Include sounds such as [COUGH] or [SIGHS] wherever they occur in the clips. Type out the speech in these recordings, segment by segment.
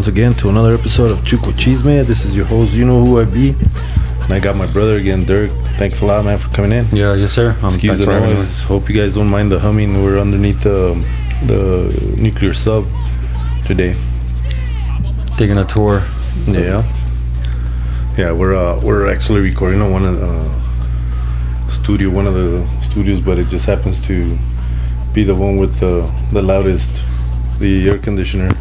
once again to another episode of Chuco Chisme. This is your host, you know who I be. And I got my brother again, Dirk. Thanks a lot, man, for coming in. Yeah, yes, sir. Um, Excuse the for having me. noise. Hope you guys don't mind the humming. We're underneath the the nuclear sub today. Taking a tour. Yeah. Yeah, we're uh, we're actually recording on one of the uh, studio, one of the studios, but it just happens to be the one with the the loudest, the air conditioner.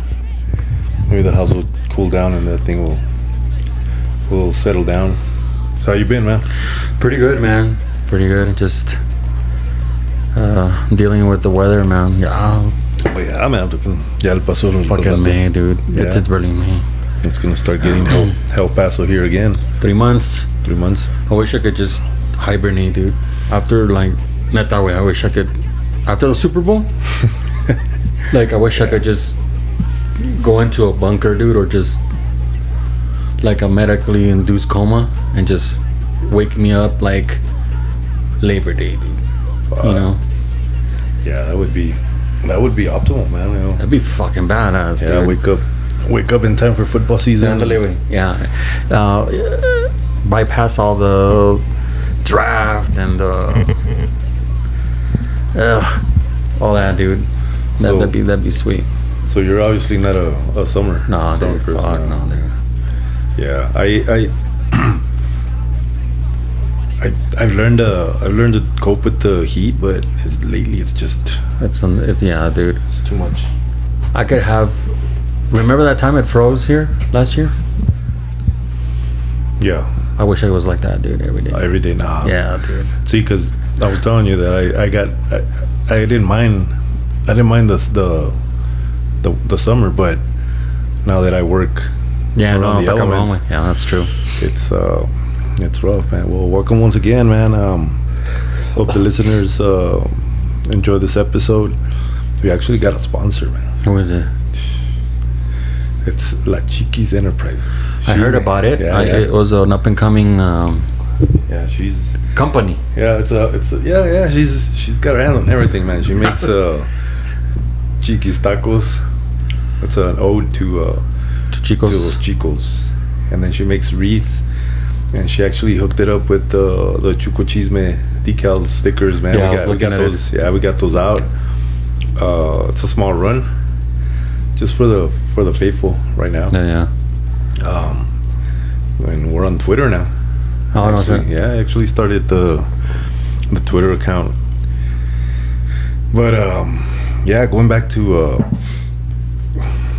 Maybe the house will cool down and that thing will will settle down. So how you been, man? Pretty good, man. Pretty good. Just uh, dealing with the weather, man. Yeah, Oh yeah, man. Ya el paso fucking May, dude. It's, Yeah. it's barely May. It's gonna start getting hell, hell Paso here again. Three months. Three months. I wish I could just hibernate, dude. After like, not that way. I wish I could. After the Super Bowl, [LAUGHS] like I wish I could just go into a bunker, dude, or just like a medically induced coma and just wake me up like Labor Day, dude. You know, Yeah, that would be that would be optimal, man. You know. that'd be fucking badass, Yeah, dude. wake up, wake up in time for football season. Yeah. Uh, bypass all the draft and the [LAUGHS] Ugh, all that, dude. That, So- that'd be that'd be sweet. So you're obviously not a, a summer. Nah, summer dude. person, Fuck, no. no, dude. Yeah, I I [CLEARS THROAT] I I've learned to I've learned to cope with the heat, but it's, lately it's just It's un, it's yeah, dude. it's too much. I could have. Remember that time it froze here last year? Yeah, I wish I was like that, dude. Every day. every day now. yeah, dude. See, because I was telling you that I I got I, I didn't mind I didn't mind the the the, the summer, but now that I work, Yeah, no, the elements. güey. Yeah, that's true. it's uh it's rough, man. Well, welcome once again, man. Um, hope the listeners uh, enjoy this episode. We actually got a sponsor, man. Who is it? It's La Chiquis Enterprises. I heard about it. Yeah, I, yeah. It was an up and coming um, yeah, she's company. yeah, it's a it's a, yeah, yeah. She's she's got her hands on everything, man. She makes uh, Chiquis tacos. It's an ode to uh, To to those Chicos. chicos, and then she makes wreaths. And she actually hooked it up with uh, the Chuco Chisme decals stickers, man. Yeah, we got, we got at it. those. Yeah, we got those out. Uh, it's a small run, just for the for the faithful right now. Yeah, yeah. Um, and we're on Twitter now. Oh, no, Actually, sir. yeah, I actually started the the Twitter account. But um, yeah, going back to uh,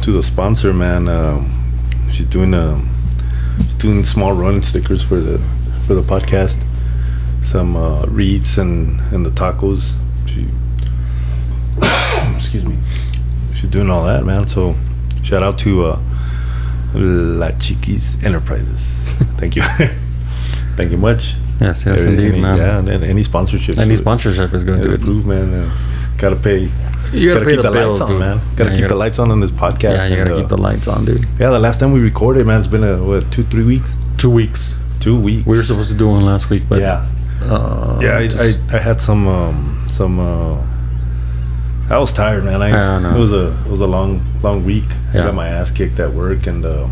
to the sponsor, man. Um, she's doing um, she's doing small run stickers for the for the podcast. Some uh, reads and and the tacos. She [COUGHS] excuse me. She's doing all that, man. So shout out to uh, La Chiquis Enterprises. [LAUGHS] Thank you. [LAUGHS] Thank you much. Yes, yes, Any- indeed, any- man. Yeah, and any sponsorship. Any so- sponsorship is going to dude. Prove, man. Uh, gotta pay. You gotta, pay keep the, bills, lights on, dude. man. Gotta Yeah, keep you the lights on on this podcast. Yeah, you gotta uh, keep the lights on, dude. Yeah, the last time we recorded, man, it's been a what two, three weeks. Two weeks. Two weeks. We were supposed to do one last week, but yeah, uh, yeah. I, I, I had some um some. uh I was tired, man. I, Yeah, I know. it was a it was a long long week. I got my ass kicked at work, and uh,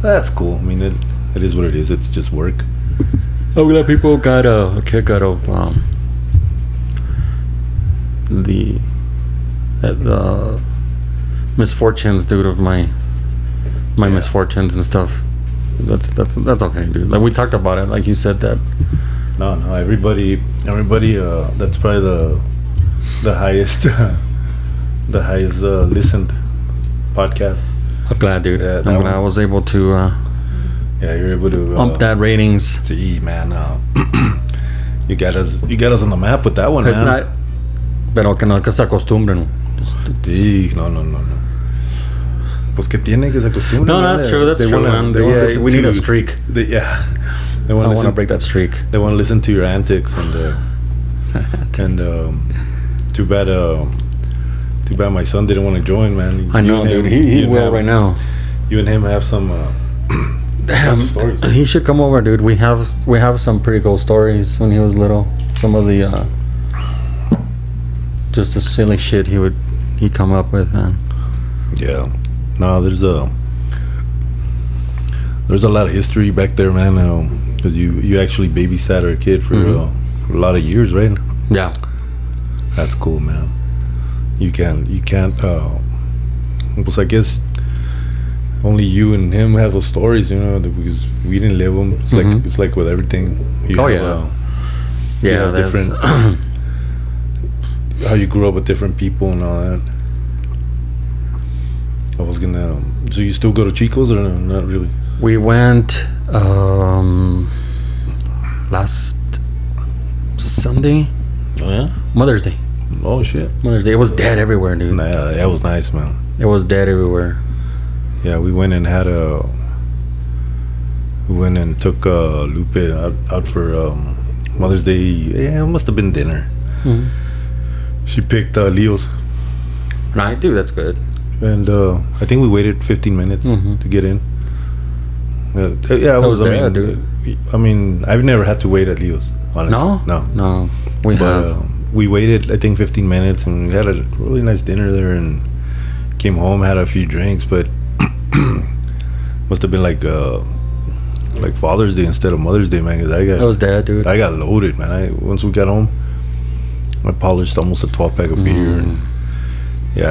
that's cool. I mean, it it is what it is. It's just work. oh, glad people got a, a kick out of um, the the misfortunes, dude, of my my Yeah. misfortunes and stuff. That's that's that's okay, dude. Like we talked about it, like you said that. No, no. Everybody, everybody. Uh, that's probably the the highest, [LAUGHS] the highest uh, listened podcast. I'm glad, dude. Yeah, I'm glad I was able to uh, Yeah, you're able to uh, ump that ratings. See, man. Uh, [CLEARS THROAT] you got us. You got us on the map with that one, man. not, pero que no que se acostumbren. Just- no, no, no, no. Pues que tiene que se acostumbre. No, that's true. That's they true, wanna- man. they wanna Yeah, listen we need a streak. They, yeah, they want to want to break that streak. They want to listen to your antics and uh, [LAUGHS] and um, too bad. Uh, too bad my son didn't want to join, man. I You know, and him- dude. He, he will him- right now. You and him have some. Uh, [CLEARS THROAT] Damn, stories. he should come over, dude. We have we have some pretty cool stories when he was little. Some of the uh, just the silly shit he would he come up with, man. yeah, no, there's a there's a lot of history back there, man. Because you you actually babysat our kid for, Mhm. uh, for a lot of years, right? Yeah. That's cool, man. You can you can't. Uh, because I guess only you and him have those stories, you know, because we didn't live them. It's Mhm. like it's like with everything. You Oh, have, yeah. uh, Yeah. Yeah, different- [CLEARS THROAT] how you grew up with different people and all that. I was gonna. So you still go to Chico's or no, not really? we went um last Sunday, Oh yeah. Mother's Day. Oh shit. Mother's Day. It was dead everywhere, dude. Nah, that was nice, man. It was dead everywhere. Yeah, we went and had a. We went and took uh, Lupe out, out for um, Mother's Day. Yeah, it must have been dinner. Mhm. She picked uh, Leo's, Right, dude. That's good. And uh, I think we waited 15 minutes Mhm. to get in. Uh, yeah, I was. I mean, I mean, I've never had to wait at Leo's. Honestly. No, no. no. We but have. uh, we waited, I think, 15 minutes, and we had a really nice dinner there, and came home, had a few drinks, but [CLEARS THROAT] must have been like uh, like Father's Day instead of Mother's Day, man. 'cause I got That was dead, dude. I got loaded, man. I once we got home, I polished almost a 12 pack of beer, and Mm.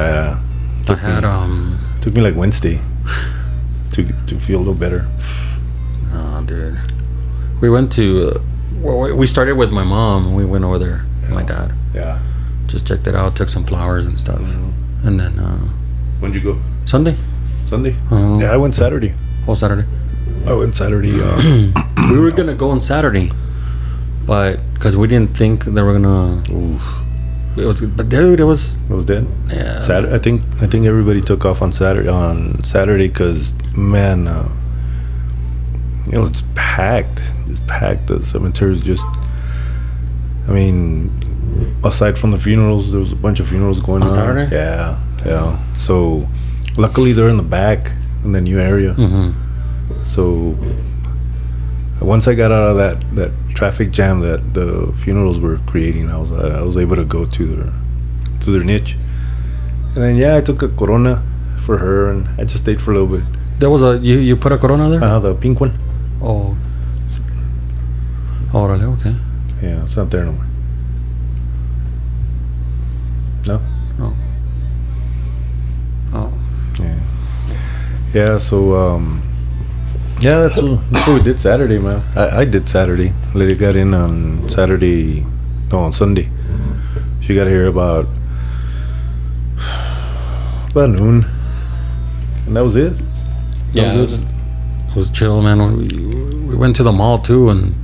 Yeah, I had me, um. took me like Wednesday to to feel a little better. Oh, dude. We went to. Uh, well, we- we started with my mom. We went over there. with My dad Yeah. just checked it out. Took some flowers and stuff, and then uh, When'd you go? Sunday. Sunday. Uh, Yeah, I went Saturday. Whole Saturday. I went Saturday. Uh, [CLEARS THROAT] we were gonna go on Saturday, but because we didn't think they were gonna. oof, It was, but dude, it was. It was dead. Yeah. Saturday, I think I think everybody took off on Saturday on Saturday because man, uh, it was just packed, just packed. The cemeteries just. I mean, aside from the funerals, there was a bunch of funerals going On on. Saturday? Yeah, yeah. So, luckily they're in the back in the new area. hmm So, once I got out of that that traffic jam that the funerals were creating, I was I was able to go to their to their niche. And then yeah, I took a Corona for her, and I just stayed for a little bit. There was a you. You put a Corona there. Uh, the pink one. Oh. Órale, okay. Yeah, it's not there no more. No. Oh. Yeah. Yeah. So um, yeah, that's what, that's what we did Saturday, man. I, I did Saturday. Lady got in on Saturday, no, on Sunday. She got here about about noon, and that was it. That Yeah, it was, it. it was chill, man. We, we went to the mall too, and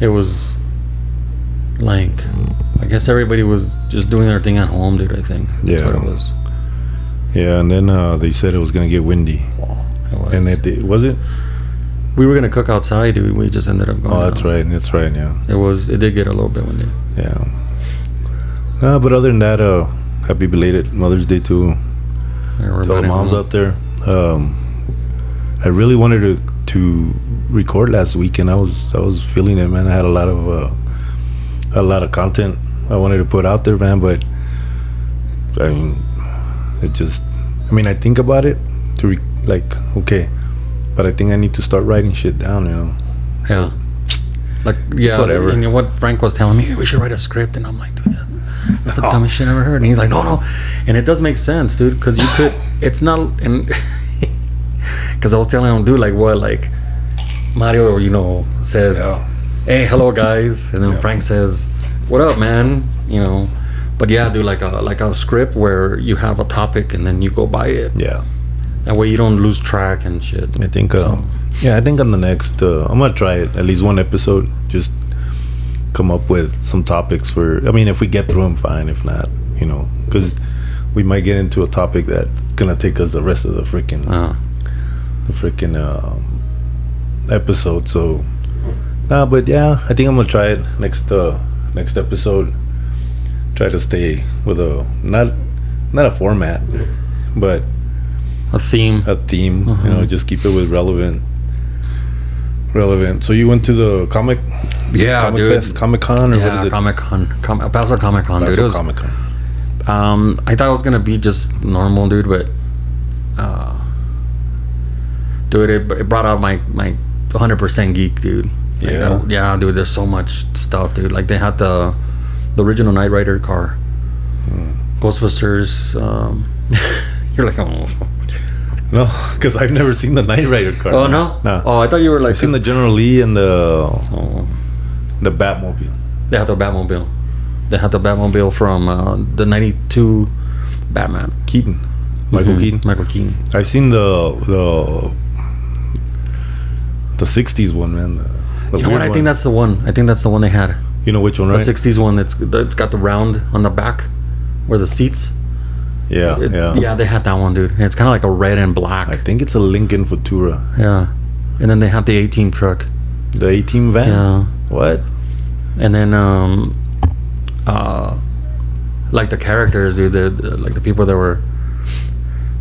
it was like I guess everybody was just doing their thing at home, dude. I think that's Yeah. what it was. Yeah, and then uh, they said it was gonna get windy, It was. and it did. Was it? we were gonna cook outside, dude. We just ended up going. Oh, that's out. right. That's right. Yeah. It was. It did get a little bit windy. Yeah. No, but other than that, uh, happy belated Mother's Day to to all the moms home. out there. Um, I really wanted to to record last week, and I was I was feeling it, man. I had a lot of uh, a lot of content I wanted to put out there, man. But I mean, it just I mean, I think about it to re- like okay, but I think I need to start writing shit down, you know. Yeah. Like yeah, whatever. And what Frank was telling me, we should write a script, and I'm like, dude, that's the [LAUGHS] Oh. dumbest shit I ever heard. And he's like, no, no, and it does make sense, dude, because you could. [LAUGHS] It's not, and [LAUGHS] because I was telling him, dude, like what, like Mario, you know, says, Yeah. hey, hello guys, and then Yeah. Frank says, what up, man, you know. But yeah, do like a like a script where you have a topic and then you go by it. Yeah. That way you don't lose track and shit. I think, uh, So- yeah, I think on the next, uh, I'm gonna try it at least one episode. Just come up with some topics for. I mean, if we get through them, fine. If not, you know, because we might get into a topic that's gonna take us the rest of the freaking Uh, the freaking um, episode. So, nah, but yeah, I think I'm gonna try it next uh, next episode. Try to stay with a not not a format, but a theme. a theme. Uh-huh. You know, just keep it with relevant. Relevant. So you went to the comic, Yeah, comic dude. Fest, Comic Con, or what Yeah, is it? Comic Con, Com- Paso Comic Con, dude. It was, Comic Con. Um, I thought it was gonna be just normal, dude, but uh, dude, it, it brought out my my 100% geek, dude. Like, Yeah. uh, yeah, dude. There's so much stuff, dude. Like they had the the original Knight Rider car, Hmm. Ghostbusters. Um, [LAUGHS] you're like, oh, No, because I've never seen the Knight Rider car. oh no, no. Oh, I thought you were like, I've seen the General Lee and the oh, the Batmobile. they had the Batmobile. They had the Batmobile from uh, the '92 Batman. Keaton, Michael Mhm, Keaton. Michael Keaton. I've seen the the the '60s one, man. The, the You know what? I one. think that's the one. I think that's the one they had. you know which one, right? The '60s one. It's it's got the round on the back, where the seats. Yeah, It- yeah, yeah, they had that one, dude. And it's kind of like a red and black. I think it's a Lincoln Futura, yeah, and then they had the A-Team truck. the A-Team van. Yeah, What? and then um, uh, like the characters, dude. The, the- like the people that were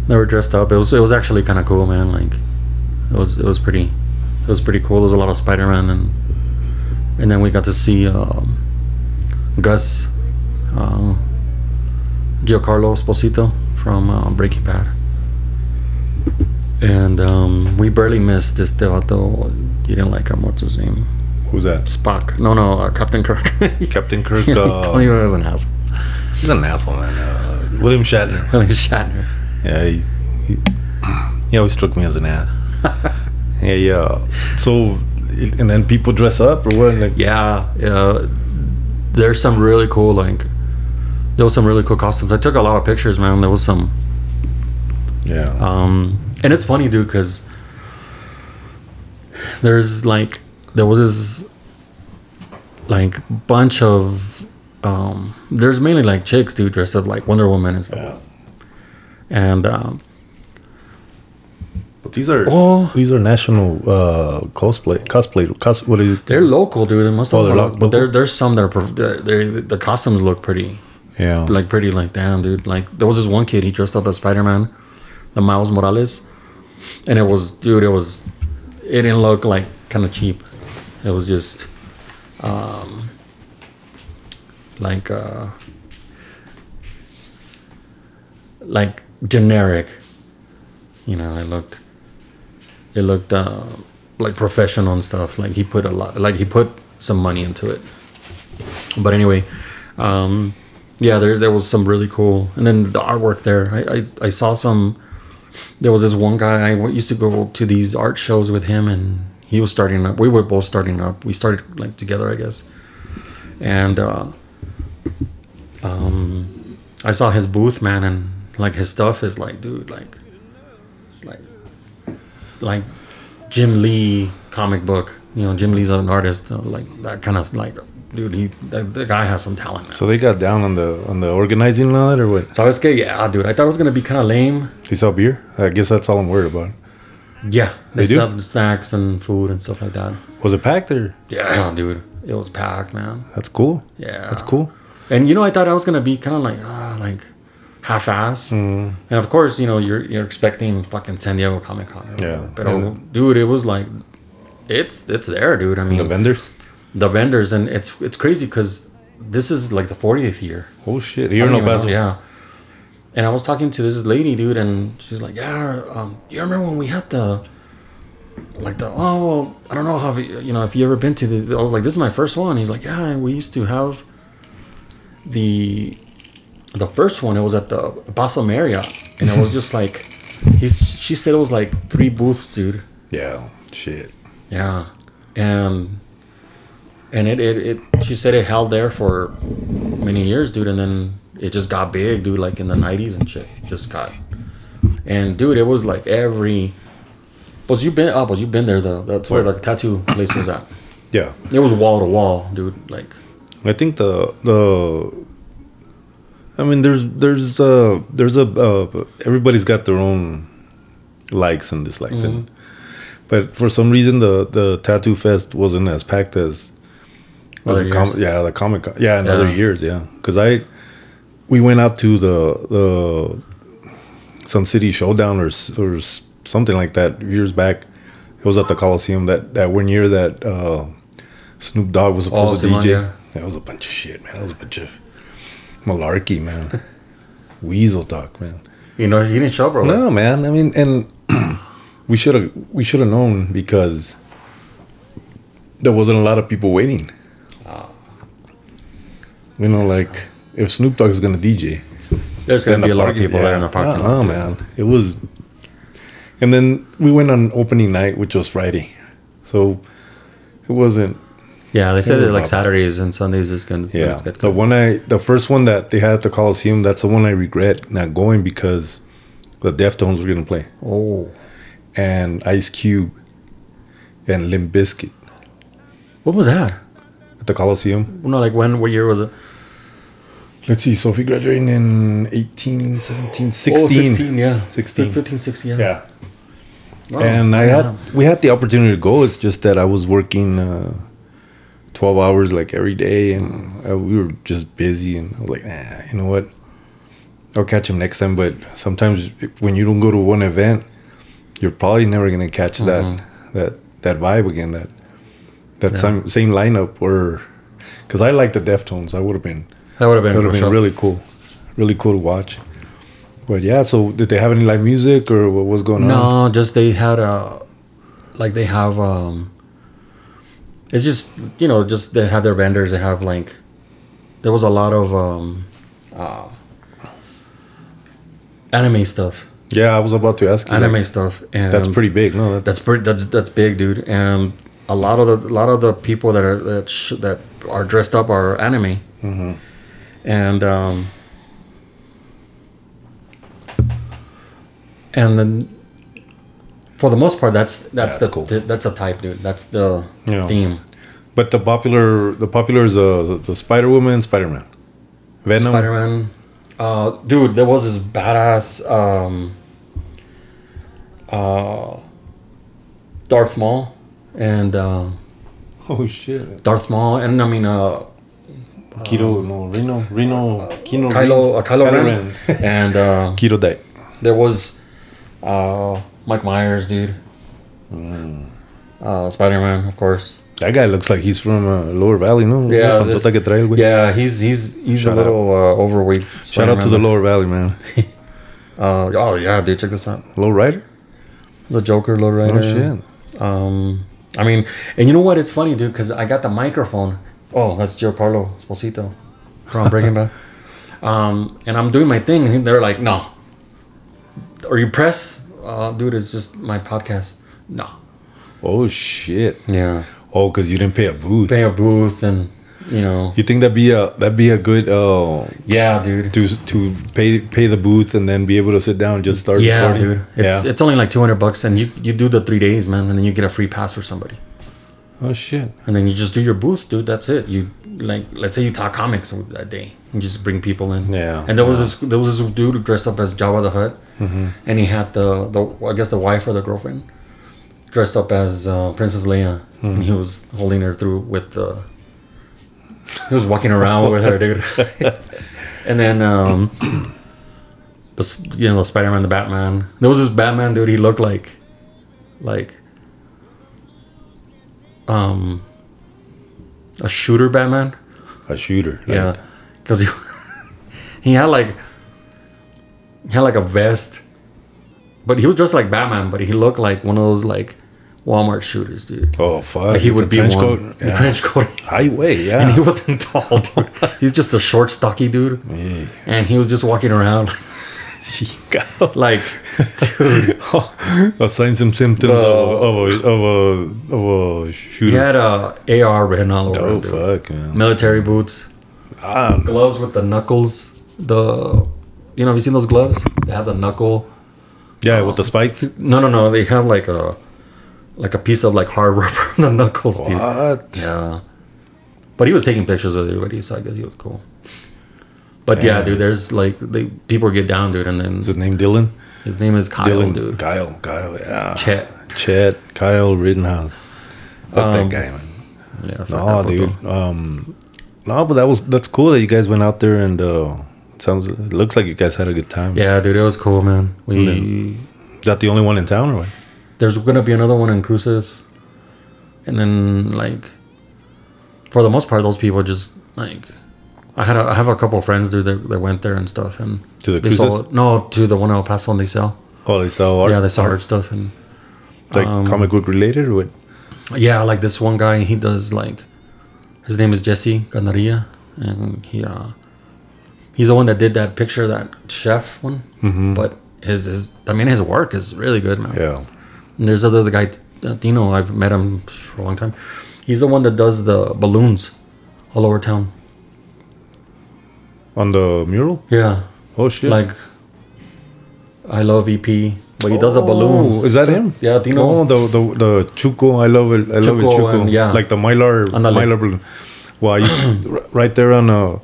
that were dressed up. It was it was actually kind of cool, man. Like it was it was pretty it was pretty cool. There was a lot of Spider Man and and then we got to see um, Gus, uh, Giancarlo Esposito from uh, Breaking Bad. And um, we barely missed this vato. You didn't like him. What's his name? Who's that? Spock. No, no, uh, Captain Kirk. [LAUGHS] Captain Kirk. [LAUGHS] He Uh, told you I was an asshole. he's an asshole, man. Uh, William Shatner. [LAUGHS] William Shatner. Yeah, he, he, he always struck me as an ass. yeah, yeah. So, and then people dress up or what? Like, Yeah, yeah. There's some really cool like. There was some really cool costumes. I took a lot of pictures, man. There was some, yeah. um, and it's funny, dude, because there's like there was this like bunch of um, there's mainly like chicks, dude, dressed up like Wonder Woman and stuff. yeah. And um, But these are Oh. these are national uh, cosplay cosplay cos. What is you? they're local, dude. And most Oh, they're are lo- local, but there there's some that are they're, the costumes look pretty Yeah. like pretty like damn dude. Like there was this one kid he dressed up as spider-man the miles morales and it was dude it was it didn't look like kind of cheap. It was just um like uh like generic. You know it looked it looked uh like professional and stuff. Like he put a lot like he put some money into it. But anyway um yeah there there was some really cool and then the artwork there. I i, I saw some there was this one guy I used to go to these art shows with him and he was starting up we were both starting up we started like together i guess. And uh um i saw his booth man and like his stuff is like dude like like like jim lee comic book you know jim lee's an artist uh, like that kind of like dude he that, the guy has some talent man. So they got down on the on the organizing that, or what? So I was scared. Yeah, dude. I thought it was gonna be kind of lame. They sell beer. I guess that's all I'm worried about. Yeah, they, They served snacks and food and stuff like that. Was it packed or? Yeah, [LAUGHS] dude. It was packed, man. That's cool. Yeah, That's cool. And you know, I thought I was gonna be kind of like, ah, like half-ass. Mm. And of course, you know, you're you're expecting fucking San Diego Comic Con. Yeah. But dude, it was like, it's it's there, dude. I mean, The vendors. The vendors, and it's it's crazy because this is like the 40th year. Oh shit! I Here in don't El Paso. Yeah. And I was talking to this lady, dude, and she's like, "Yeah, um, you remember when we had the, like the oh well, I don't know how you you know if you ever been to the. I was like, this is my first one. He's like, yeah, we used to have the, the first one. It was at the Paso Marriott, and it was [LAUGHS] just like, he's. She said it was like three booths, dude. Yeah. Shit. Yeah, and and it, it it she said it held there for many years, dude, and then it just got big, dude, like in the nineties and shit. Just got and dude, it was like every. But you been oh, but you been there though. That's where the tattoo place was at. Yeah. It was wall to wall, dude. Like I think the the. I mean, there's there's uh there's a uh, everybody's got their own likes and dislikes, and but for some reason the the tattoo fest wasn't as packed as was Other the com- yeah the comic Con- yeah in other years yeah because I we went out to the the Sun City Showdown or or something like that years back. It was at the Coliseum that that one year that uh, Snoop Dogg was supposed Oh, to DJ. yeah. That was a bunch of shit, man. That was a bunch of malarkey, man. [LAUGHS] Weasel talk, man. You know, he didn't show up, bro. No, man. I mean, and [CLEARS THROAT] we should have we should have known because there wasn't a lot of people waiting. You know, like if Snoop Dogg's gonna DJ, There's gonna be a lot of parking- people there in the parking Uh-uh, lot. dude. man. It was, and then we went on opening night, which was Friday, so it wasn't. Yeah, they said Yeah, that like Bob. Saturdays and Sundays is gonna. Yeah, it's good. the one I, the first one that they had at the Coliseum, that's the one I regret not going because the Deftones were gonna play, Oh, and Ice Cube, and Limp Bizkit what was that? at the Coliseum. No, like when? What year was it? Let's see, Sophie graduating in 18, 17, 16. Oh, 16, yeah. 16. 15, 16, yeah. Yeah. Oh, and I yeah. had we had the opportunity to go. It's just that I was working uh, twelve hours like every day, and uh, we were just busy. And I was like, nah, you know what? I'll catch him next time. But sometimes if- when you don't go to one event, you're probably never gonna catch that that that vibe again. That that Yeah. same same lineup. Or because I like the Deftones, I would have been That would have been, would have been really cool, really cool to watch. But yeah, so did they have any live music or what was going on? No, just they had a, like they have um. It's just you know just they have their vendors. They have like, there was a lot of um, uh, anime stuff, Yeah, I was about to ask you. anime like, stuff, and that's pretty big. No, that's, That's pretty. That's that's big, dude. And a lot of the a lot of the people that are that sh- that are dressed up are anime, Mm-hmm. And um, and then for the most part, that's that's, That's the cool. th- that's a type, dude. That's the Yeah. theme. But the popular, the popular is uh, the, the Spider Woman, Spider Man, Venom. Spider Man, uh, dude. There was this badass um, uh, Darth Maul and. Uh, Oh shit! Darth Maul, and I mean, uh, Kiro, no, Reno, Reno, Kino, Kylo, uh, Kylo, Kylo Ren, Ren. and uh, [LAUGHS] Kiro died. there was uh, Mike Myers, dude. Mm. Uh, Spider Man, of course. That guy looks like he's from uh, Lower Valley, no? Yeah, Panzota this- que trae el güey. Yeah, he's he's he's Shout a little uh, overweight. Shout out to the Lower Valley, man. [LAUGHS] Uh, oh yeah, dude, check this out. Low Rider? The Joker, Low Rider. Oh shit! Um, I mean, and you know what? It's funny, dude, because I got the microphone. Oh, that's Giancarlo Esposito from Breaking [LAUGHS] Bad. Um, and I'm doing my thing, and they're like, "No." are you press, uh, dude. It's just my podcast. No. Oh shit! Yeah. Oh, because you didn't pay a booth. Pay a booth, and you know. You think that'd be a that'd be a good uh Yeah, dude. to to pay pay the booth and then be able to sit down and just start Yeah, recording? dude. It's yeah. it's only like two hundred bucks, and you you do the three days, man, and then you get a free pass for somebody. Oh shit! and then you just do your booth, dude. That's it. You like, let's say you talk comics that day, and just bring people in. Yeah, And there was yeah. this there was this dude who dressed up as Jabba the Hutt, and he had the the I guess the wife or the girlfriend dressed up as uh, Princess Leia, and he was holding her through with the. He was walking around with her, dude. [LAUGHS] [LAUGHS] and then um, the you know the Spider Man, the Batman. There was this Batman dude. He looked like, like, um, a shooter Batman. A shooter. like- Yeah, because he [LAUGHS] he had like he had like a vest, but he was dressed like Batman. But he looked like one of those like Walmart shooters, dude. Oh fuck! Like he would be trench one. coat. The Yeah. trench coat. Highway. [LAUGHS] Yeah. And he wasn't tall, dude. [LAUGHS] He's just a short, stocky dude. Yeah. And he was just walking around like, dude. [LAUGHS] Assign some symptoms The- of, of, a, of a of a shooter. He had a AR written all over oh fuck, man. Military boots, Ah, gloves with the knuckles. The, you know, have you seen those gloves? They have the knuckle. yeah, with the spikes. No, no, no. They have like a, like a piece of like hard [LAUGHS] rubber on the knuckles, dude. What? Yeah. But he was taking pictures with everybody, so I guess he was cool. But yeah, Yeah. dude, there's like they people get down, dude, and then Is his name Dylan? his name is Kyle, Dylan, dude. Kyle, Kyle, yeah. Chet. Chet, Kyle Rittenhouse. Fuck Um, that guy, man. Yeah, fuck No, that dude. Um, no, but that was that's cool that you guys went out there and uh, sounds it looks like you guys had a good time. Yeah, dude, it was cool, man. We Is that the only one in town or what? there's gonna be another one in Cruces, and then like for the most part, those people just like I had a, I have a couple of friends dude that, that went there and stuff and To the they saw no to the one in El Paso and they sell Oh, they sell art. yeah they saw art stuff and like um, comic book related or what? yeah like this one guy he does like his name is Jesse Ganaria and he uh he's the one that did that picture that chef one Mhm. but his his I mean his work is really good man Yeah. And there's other the guy uh, Dino. I've met him for a long time. He's the one that does the balloons all over town. On the mural? Yeah, Oh shit. like I love EP, but he does the Oh, balloons. Is that So- him? Yeah, Dino. Oh, the the the Chuco. I love it. I love it. Chuco Chuco. and- yeah. Like the Mylar Ándale. Mylar balloon. I [CLEARS THROAT] right there on uh,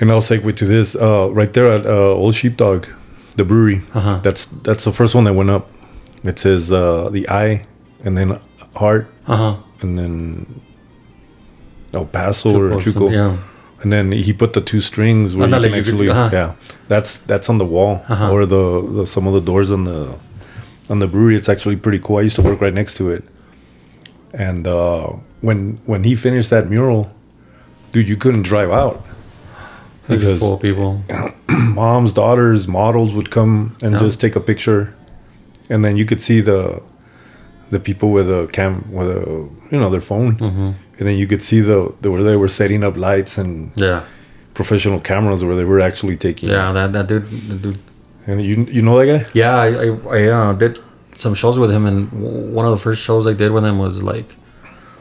and I'll segue to this. Uh, right there at uh, Old Sheepdog, the brewery. Uh-huh. That's that's the first one that went up. It says uh, the eye, and then heart, Uh huh. and then El Paso or Chuco. Yeah. And then he put the two strings where Ándale, you can you could- actually, uh-huh. yeah, that's that's on the wall Uh-huh. or the, the some of the doors on the on the brewery. It's actually pretty cool. I used to work right next to it, and uh, when when he finished that mural, dude, you couldn't drive out because full people. [CLEARS THROAT] moms, daughters, models would come and Yeah. just take a picture, and then you could see the the people with a cam with a you know their phone, hmm and then you could see the, the where they were setting up lights and Yeah. professional cameras where they were actually taking. Yeah. That that dude. That dude. And you you know that guy? Yeah, I I, I uh, did some shows with him, and one of the first shows I did with him was like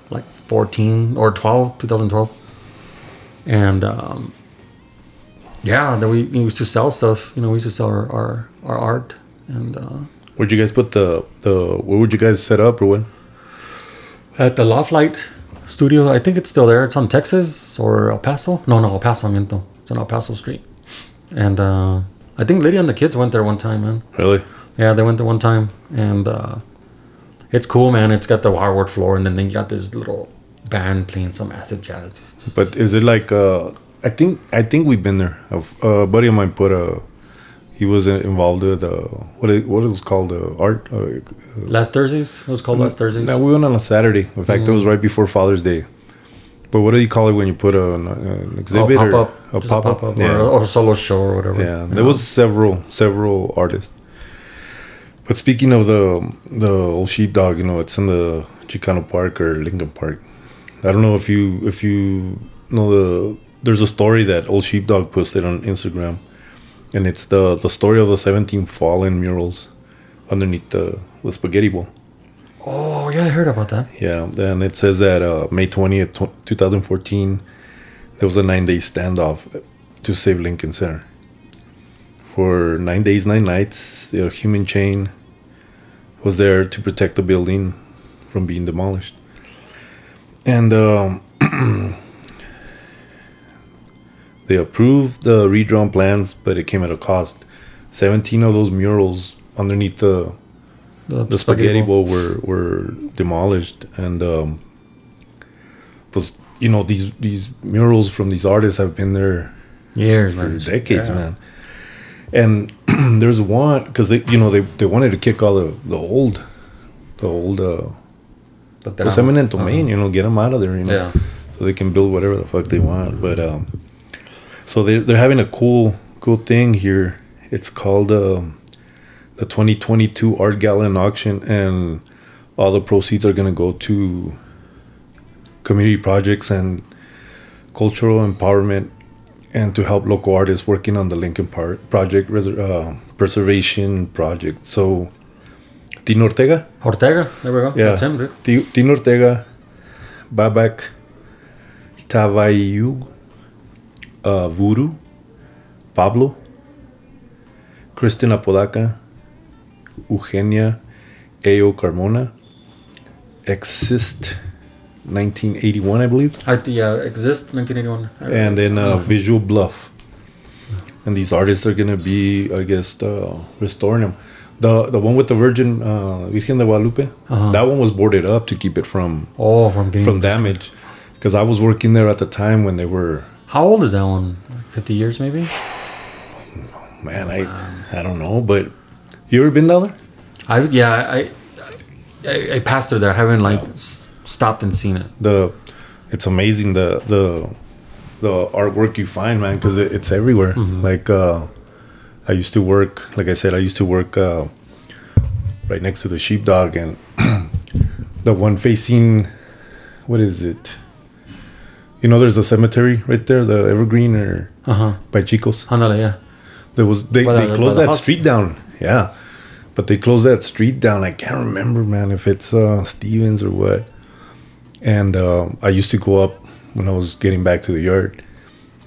like 14 or 12, 2012, and um, yeah, then we, we used to sell stuff. You know, we used to sell our our, our art, and uh, Where'd you guys put the the? Where would you guys set up or what? at the Loft Light Studio, I think it's still there. It's on Texas or El Paso. No, no, El Paso. Miento. It's on El Paso Street, and uh, I think Lydia and the kids went there one time, man. Really? Yeah, they went there one time, and uh, it's cool, man. It's got the hardwood floor, and then they got this little band playing some acid jazz. But is it like? uh I think I think we've been there. A buddy of mine put a. He was involved with uh, what it, what it was called uh, art. Uh, Last Thursdays, it was called Last Thursdays. no, we went on a Saturday. In fact, it was right before Father's Day. But what do you call it when you put a, an, an Oh, exhibit pop or up, a just pop up? Yeah. or a solo show or whatever. Yeah, there was several several artists. But speaking of the the old sheepdog, you know, it's in the Chicano Park or Lincoln Park. I don't know if you if you know the there's a story that old sheepdog posted on Instagram, and it's the the story of the 17 fallen murals underneath the the spaghetti bowl. Oh yeah, I heard about that. Yeah, then it says that uh, May 20th, tw- 2014, there was a nine day standoff to save Lincoln Center. For nine days, nine nights, the human chain was there to protect the building from being demolished. And um, [CLEARS THROAT] they approved the redrawn plans, but it came at a cost. 17 of those murals underneath the the spaghetti bowl were were demolished and um was you know these these murals from these artists have been there years, for man. decades Yeah. man and [CLEARS THROAT] there's one because they you know they, they wanted to kick all the the old the old uh But the then eminent uh-huh. domain you know get them out of there you know Yeah. so they can build whatever the fuck they want but um so they're, they're having a cool cool thing here it's called um the 2022 art gala and auction and all the proceeds are going to go to community projects and cultural empowerment and to help local artists working on the lincoln Park project uh, preservation project so tino ortega Ortega. There we go. Yeah. That's him, dude. Tino Ortega, Babak Tavayu, uh, Voodoo, Pablo, Kristen Apodaca, Eugenia Ayo Carmona, Exist 1981, I believe, I yeah, exist 1981. And then uh, Visual Bluff. And these artists are gonna be, I guess, uh, restoring them. The the one with the Virgin uh, Virgen de Guadalupe, Uh-huh. that one was boarded up to keep it from oh, from from damage because I was working there at the time when they were How old is that one? Like 50 years, maybe. [SIGHS] man I I don't know but you ever been down there I yeah, I I, I passed through there. I haven't like s- stopped and seen it. the it's amazing the the the artwork you find, man, because it, it's everywhere. Like uh, I used to work, like I said, I used to work uh, right next to the sheepdog, and [CLEARS THROAT] the one facing, what is it? You know, there's a cemetery right there, the Evergreen or Uh huh. by Chicos. Handale, yeah. There was they, By they the- closed the that street down. Yeah. But they closed that street down. I can't remember, man, if it's uh Stevens or what. And uh, I used to go up when I was getting back to the yard.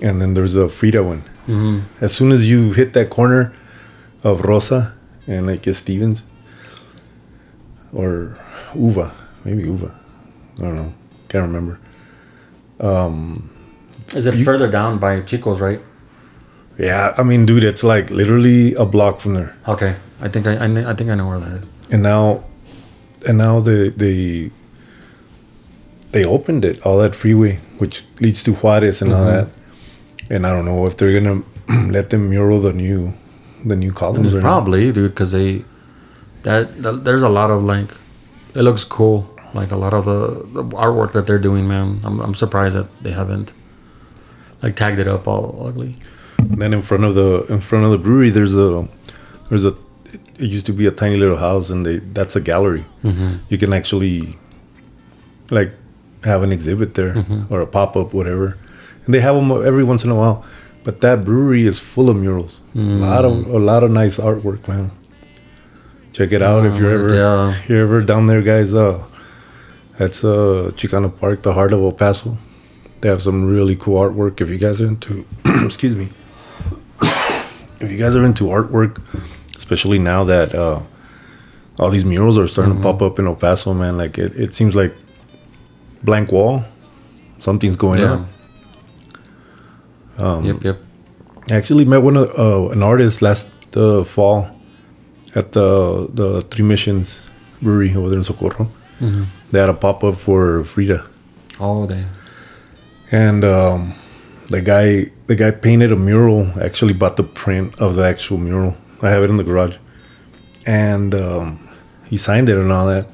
And then there's a Frida one. Mm-hmm. As soon as you hit that corner of Rosa and like it's Stevens or Uva, maybe Uva. I don't know. Can't remember. Is it You- further down by Chico's, right? Yeah, I mean, dude, it's like literally a block from there. Okay. I think I, I, I think I know where that is. and now and now they they they opened it all that freeway which leads to Juarez and all Mhm. that and I don't know if they're gonna [CLEARS THROAT] let them mural the new the new columns or not. Probably, dude, because they that, that there's a lot of like it looks cool. Like a lot of the, the artwork that they're doing, man. I'm I'm surprised that they haven't like tagged it up all ugly. And then in front of the in front of the brewery there's a there's a it used to be a tiny little house and they that's a gallery Mm-hmm. you can actually like have an exhibit there Mhm. or a pop-up whatever and they have them every once in a while but that brewery is full of murals a lot of a lot of nice artwork man check it out if you're ever yeah. if you're ever down there guys uh that's uh chicano park the heart of el paso they have some really cool artwork if you guys are into [CLEARS THROAT] excuse me [COUGHS] if you guys are into artwork especially now that uh all these murals are starting Mhm. to pop up in el paso man like it, it seems like blank wall something's going Yeah. on um Yep. Yep. I actually met one of uh, an artist last uh, fall at the the Three Missions Brewery over there in Socorro. Mm-hmm. They had a pop up for Frida, Oh, they. and um, the guy the guy painted a mural. Actually, bought the print of the actual mural. I have it in the garage, and um, he signed it and all that.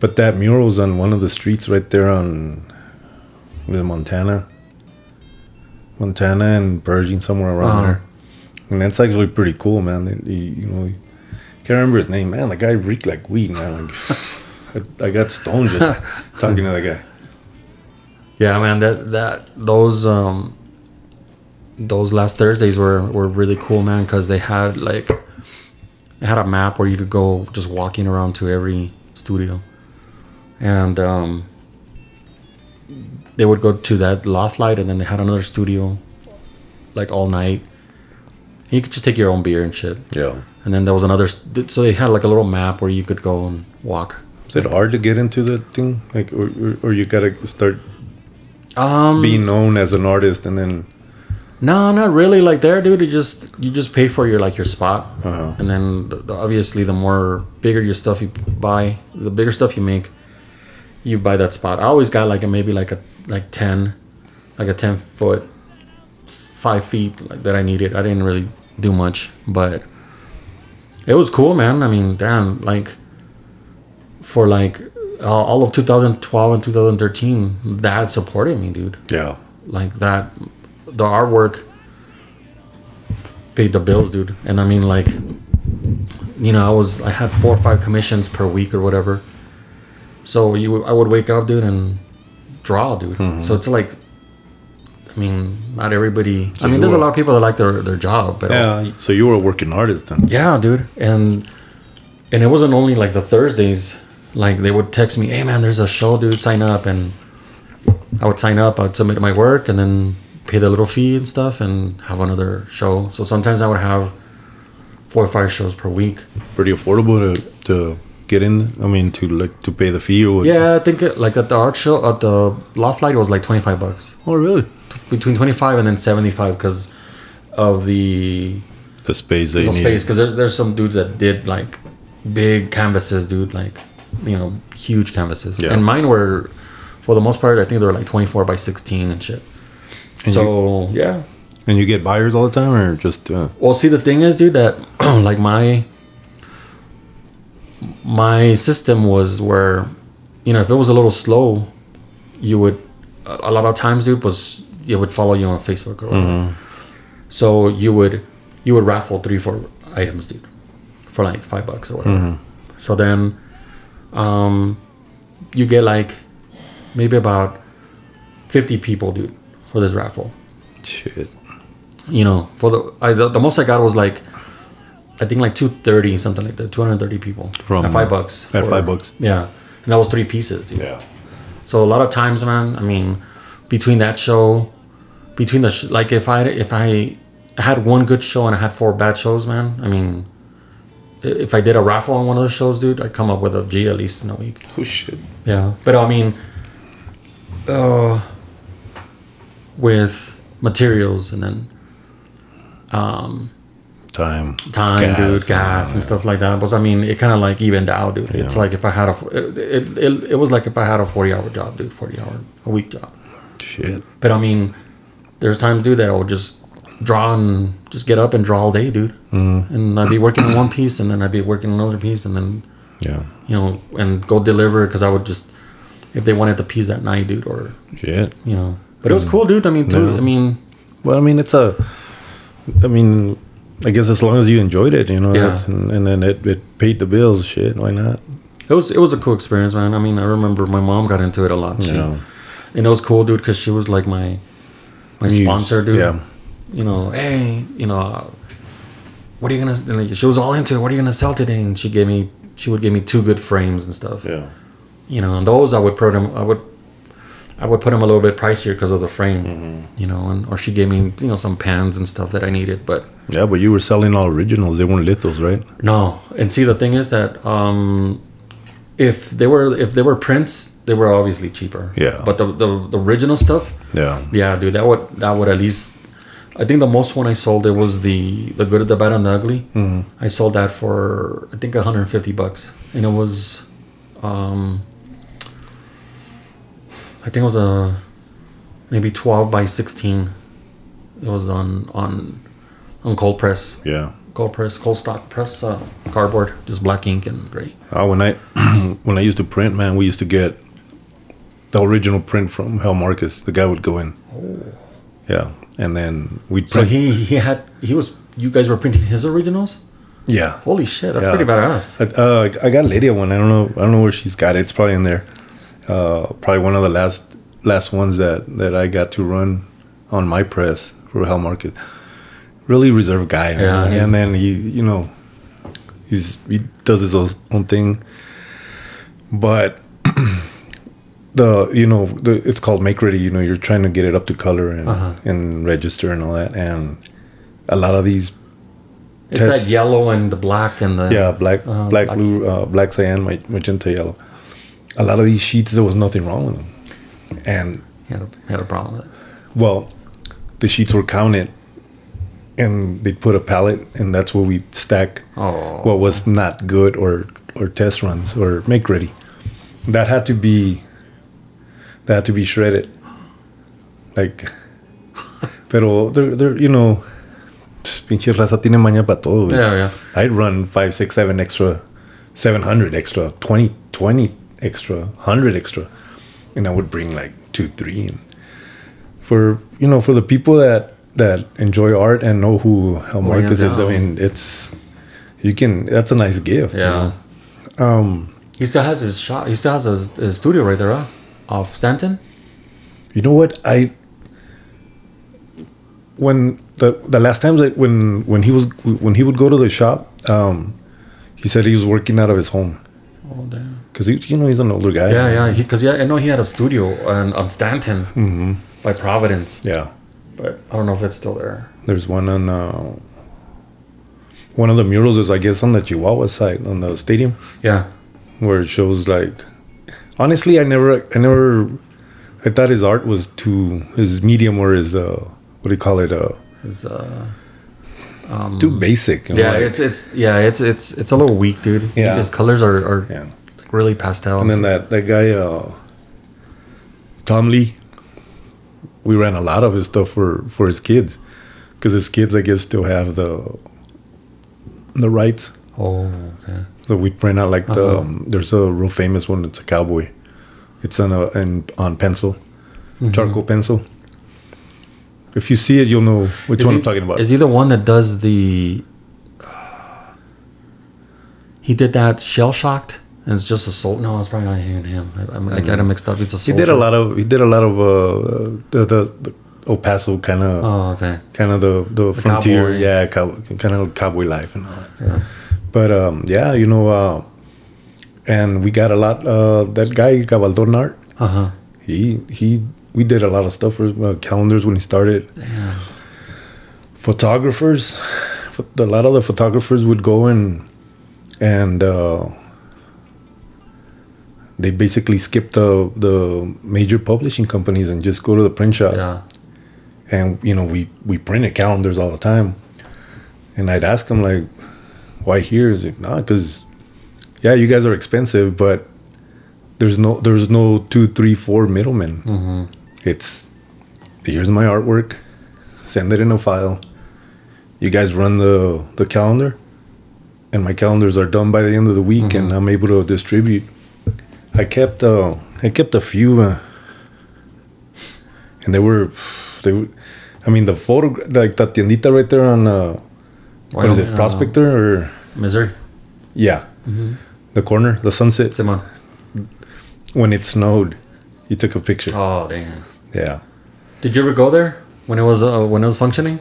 But that mural's on one of the streets right there on was it Montana, Montana and Pershing somewhere around Uh-huh. there. And that's actually pretty cool, man. He- you know, can't remember his name, man. The guy reeked like weed, man. Like, [LAUGHS] I, I got stoned just [LAUGHS] talking to that guy. Yeah, man. That that those um those last Thursdays were were really cool, man, because they had like they had a map where you could go just walking around to every studio, and um they would go to that loft light, and then they had another studio like all night. You could just take your own beer and shit, Yeah. and then there was another. So they had like a little map where you could go and walk. Is it hard to get into the thing? Like, or, or, or you gotta start Um, being known as an artist and then. No, not really. Like there, dude, you just you just pay for your like your spot, Uh-huh. and then the, the- obviously the more bigger your stuff you buy, the bigger stuff you make, you buy that spot. I always got like a maybe like a like ten, like a ten foot, five feet like, that I needed. I didn't really do much, but it was cool, man. I mean, damn, like for like all all of 2012 and 2013, that supported me, dude Yeah. like that the artwork paid the bills dude and i mean like you know i was i had four or five commissions per week or whatever so you i would wake up dude and draw dude mm-hmm. so it's like i mean not everybody i mean there's a lot of people that like their, their job but Yeah. So you were a working artist then. yeah, dude. And and it wasn't only like the Thursdays. Like they would text me, "Hey man, there's a show, dude. Sign up." And I would sign up. I'd submit my work and then pay the little fee and stuff, and have another show. So sometimes I would have four or five shows per week. Pretty affordable to to get in. I mean, to like to pay the fee or what? Yeah, I think it, like at the art show at the Loft Light it was like twenty five bucks, Oh, really? between twenty five and then seventy five because of the The space that the need. space because there's there's some dudes that did like big canvases, dude, like you know huge canvases, Yeah. and mine were for the most part I think they were like 24 by 16 and shit. And so yeah. And you get buyers all the time, or just uh, Well, see the thing is, dude, that [CLEARS THROAT] like my my system was where you know if it was a little slow, you would a lot of times, dude, was it would follow you on Facebook or whatever. So you would you would raffle three four items, dude, for like five bucks or whatever. So then, um, you get like maybe about fifty people, dude, for this raffle. Shit. You know, for the I, the, the most I got was like. I think like two thirty, something like that. Two hundred thirty people From- at five bucks. at five bucks. Yeah, and that was three pieces, dude. Yeah. So a lot of times, man. I mean, between that show, between the sh- like, if I if I had one good show and I had four bad shows, man. I mean, if I did a raffle on one of those shows, dude, I'd come up with a G at least in a week. Oh shit. Yeah, but I mean, uh, with materials and then um, Time. time, Gas, dude, gas yeah, and stuff like that. But I mean, it kind of like evened out, dude. It's like if I had a, it, it, it, it was like if I had a forty hour job, dude, forty hour a week job. Shit. But I mean, there's times, dude, that I'll just draw and just get up and draw all day, dude. Mm. And I'd be working on one piece, and then I'd be working on another piece, and then Yeah. you know, and go deliver because I would just if they wanted the piece that night, dude, or Shit. you know. But it was cool, dude. I mean. I mean, Well, I mean, it's a. I mean, I guess as long as you enjoyed it, you know, Yeah. and, and then it, it paid the bills. Shit, why not? it was it was a cool experience, man. I mean, I remember my mom got into it a lot. She, Yeah. and it was cool, dude, because she was like my my You- sponsor, dude. yeah. You know, hey, you know, what are you gonna? and, Like, she was all into it. What are you gonna sell today? And she gave me, she would give me two good frames and stuff. Yeah. You know, and those I would put them, I would, I would put them a little bit pricier because of the frame. Mm-hmm. You know, and or she gave me, you know, some pans and stuff that I needed, but Yeah, but you were selling all originals. They weren't lithos, right? no. And see, the thing is that um, if they were if they were prints, they were obviously cheaper. Yeah. But the the, the original stuff, Yeah. yeah, dude, that would that would at least. I think the most one I sold it was the the good, the bad, and the ugly. Mm-hmm. I sold that for I think 150 bucks, and it was, um, I think it was a maybe 12 by 16. It was on on on cold press, Yeah. cold press, cold stock press, uh, cardboard, just black ink and gray. Oh, when I [CLEARS THROAT] when I used to print, man, we used to get the original print from Hal Marcus. The guy would go in. Oh. Yeah, and then we'd So he he had he was you guys were printing his originals. yeah. Holy shit, that's Yeah. pretty badass. I- Uh, I got Lydia one. I don't know. I don't know where she's got it. It's probably in there. Uh, probably one of the last last ones that that I got to run on my press for Hal Marcus. Really reserved guy. Yeah, and then he, you know, he's he does his own thing. But [CLEARS THROAT] the you know the it's called make ready. You know, you're trying to get it up to color and Uh-huh. and register and all that. And a lot of these It's tests- that yellow and the black and the yeah, black, Uh, black, black. blue, uh, black cyan, ma- magenta, yellow. A lot of these sheets, there was nothing wrong with them, and had a, had a problem with it. well, the sheets were counted, and they put a pallet, and that's where we stack Oh, what was not good or or test runs or make ready. That had to be, that had to be shredded. Like, pero they're they're you know, pinche raza tiene maña para todo. yeah, yeah. I'd run five, six, seven extra, 700 extra, 20, 20 extra, 100 extra. And I would bring like two, three. And for, you know, for the people that, that enjoy art and know who Well, Marcus is, I mean, it's, you can, that's a nice gift. you Yeah. know? Um, He still has his shop. He still has his, his studio right there, huh? Off Stanton. you know what? I, when the, the last times that when, when he was, when he would go to the shop, um, he said he was working out of his home. Oh damn. Cause you know, he's an older guy. Yeah, yeah. Because yeah, I know he had a studio on, on Stanton by Providence, Yeah. but I don't know if it's still there. There's one on uh, one of the murals is I guess on the Chihuahua side on the stadium Yeah. where it shows like honestly I never I never I thought his art was too his medium or his uh what do you call it uh It's uh. Um, too basic. you know, yeah, like- it's it's yeah, it's it's it's a little weak, dude. Yeah. his colors are, are yeah. like really pastel. And then that that guy uh Tom Lea we ran a lot of his stuff for for his kids because his kids I guess still have the the rights oh, okay. So we print out like the Uh-huh. um, there's a real famous one. It's a cowboy. It's on a in, on pencil, Mm-hmm. charcoal pencil. If you see it, you'll know which Is one he, I'm talking about. Is he the one that does the? He did that shell shocked, and it's just a soul. No, it's probably not even him. I, I'm, I got him mixed up. It's a he did a lot of he did a lot of uh, the, the, the El Paso kind of Oh, okay. kind of the the, frontier, cowboy. yeah, cow, kind of cowboy life and all that. Yeah. But um, yeah, you know, uh, and we got a lot. Uh, that guy Gabaldon Art, Uh huh. he he we did a lot of stuff for uh, calendars when he started. Yeah. Photographers, a lot of the photographers would go and and uh, they basically skip the the major publishing companies and just go to the print shop. Yeah. and you know we we printed calendars all the time and i'd ask them like why here? Is it not because yeah you guys are expensive but there's no there's no two three four middlemen. Mm-hmm. it's here's my artwork send it in a file. You guys run the the calendar and my calendars are done by the end of the week and i'm able to distribute. I kept uh i kept a few uh, and they were they were i mean the photo like that tiendita right there on uh what is it Wyoming, uh, prospector or Missouri. yeah Mm-hmm. the corner the sunset Simon. when it snowed you took a picture Oh damn. yeah Did you ever go there when it was uh, when it was functioning?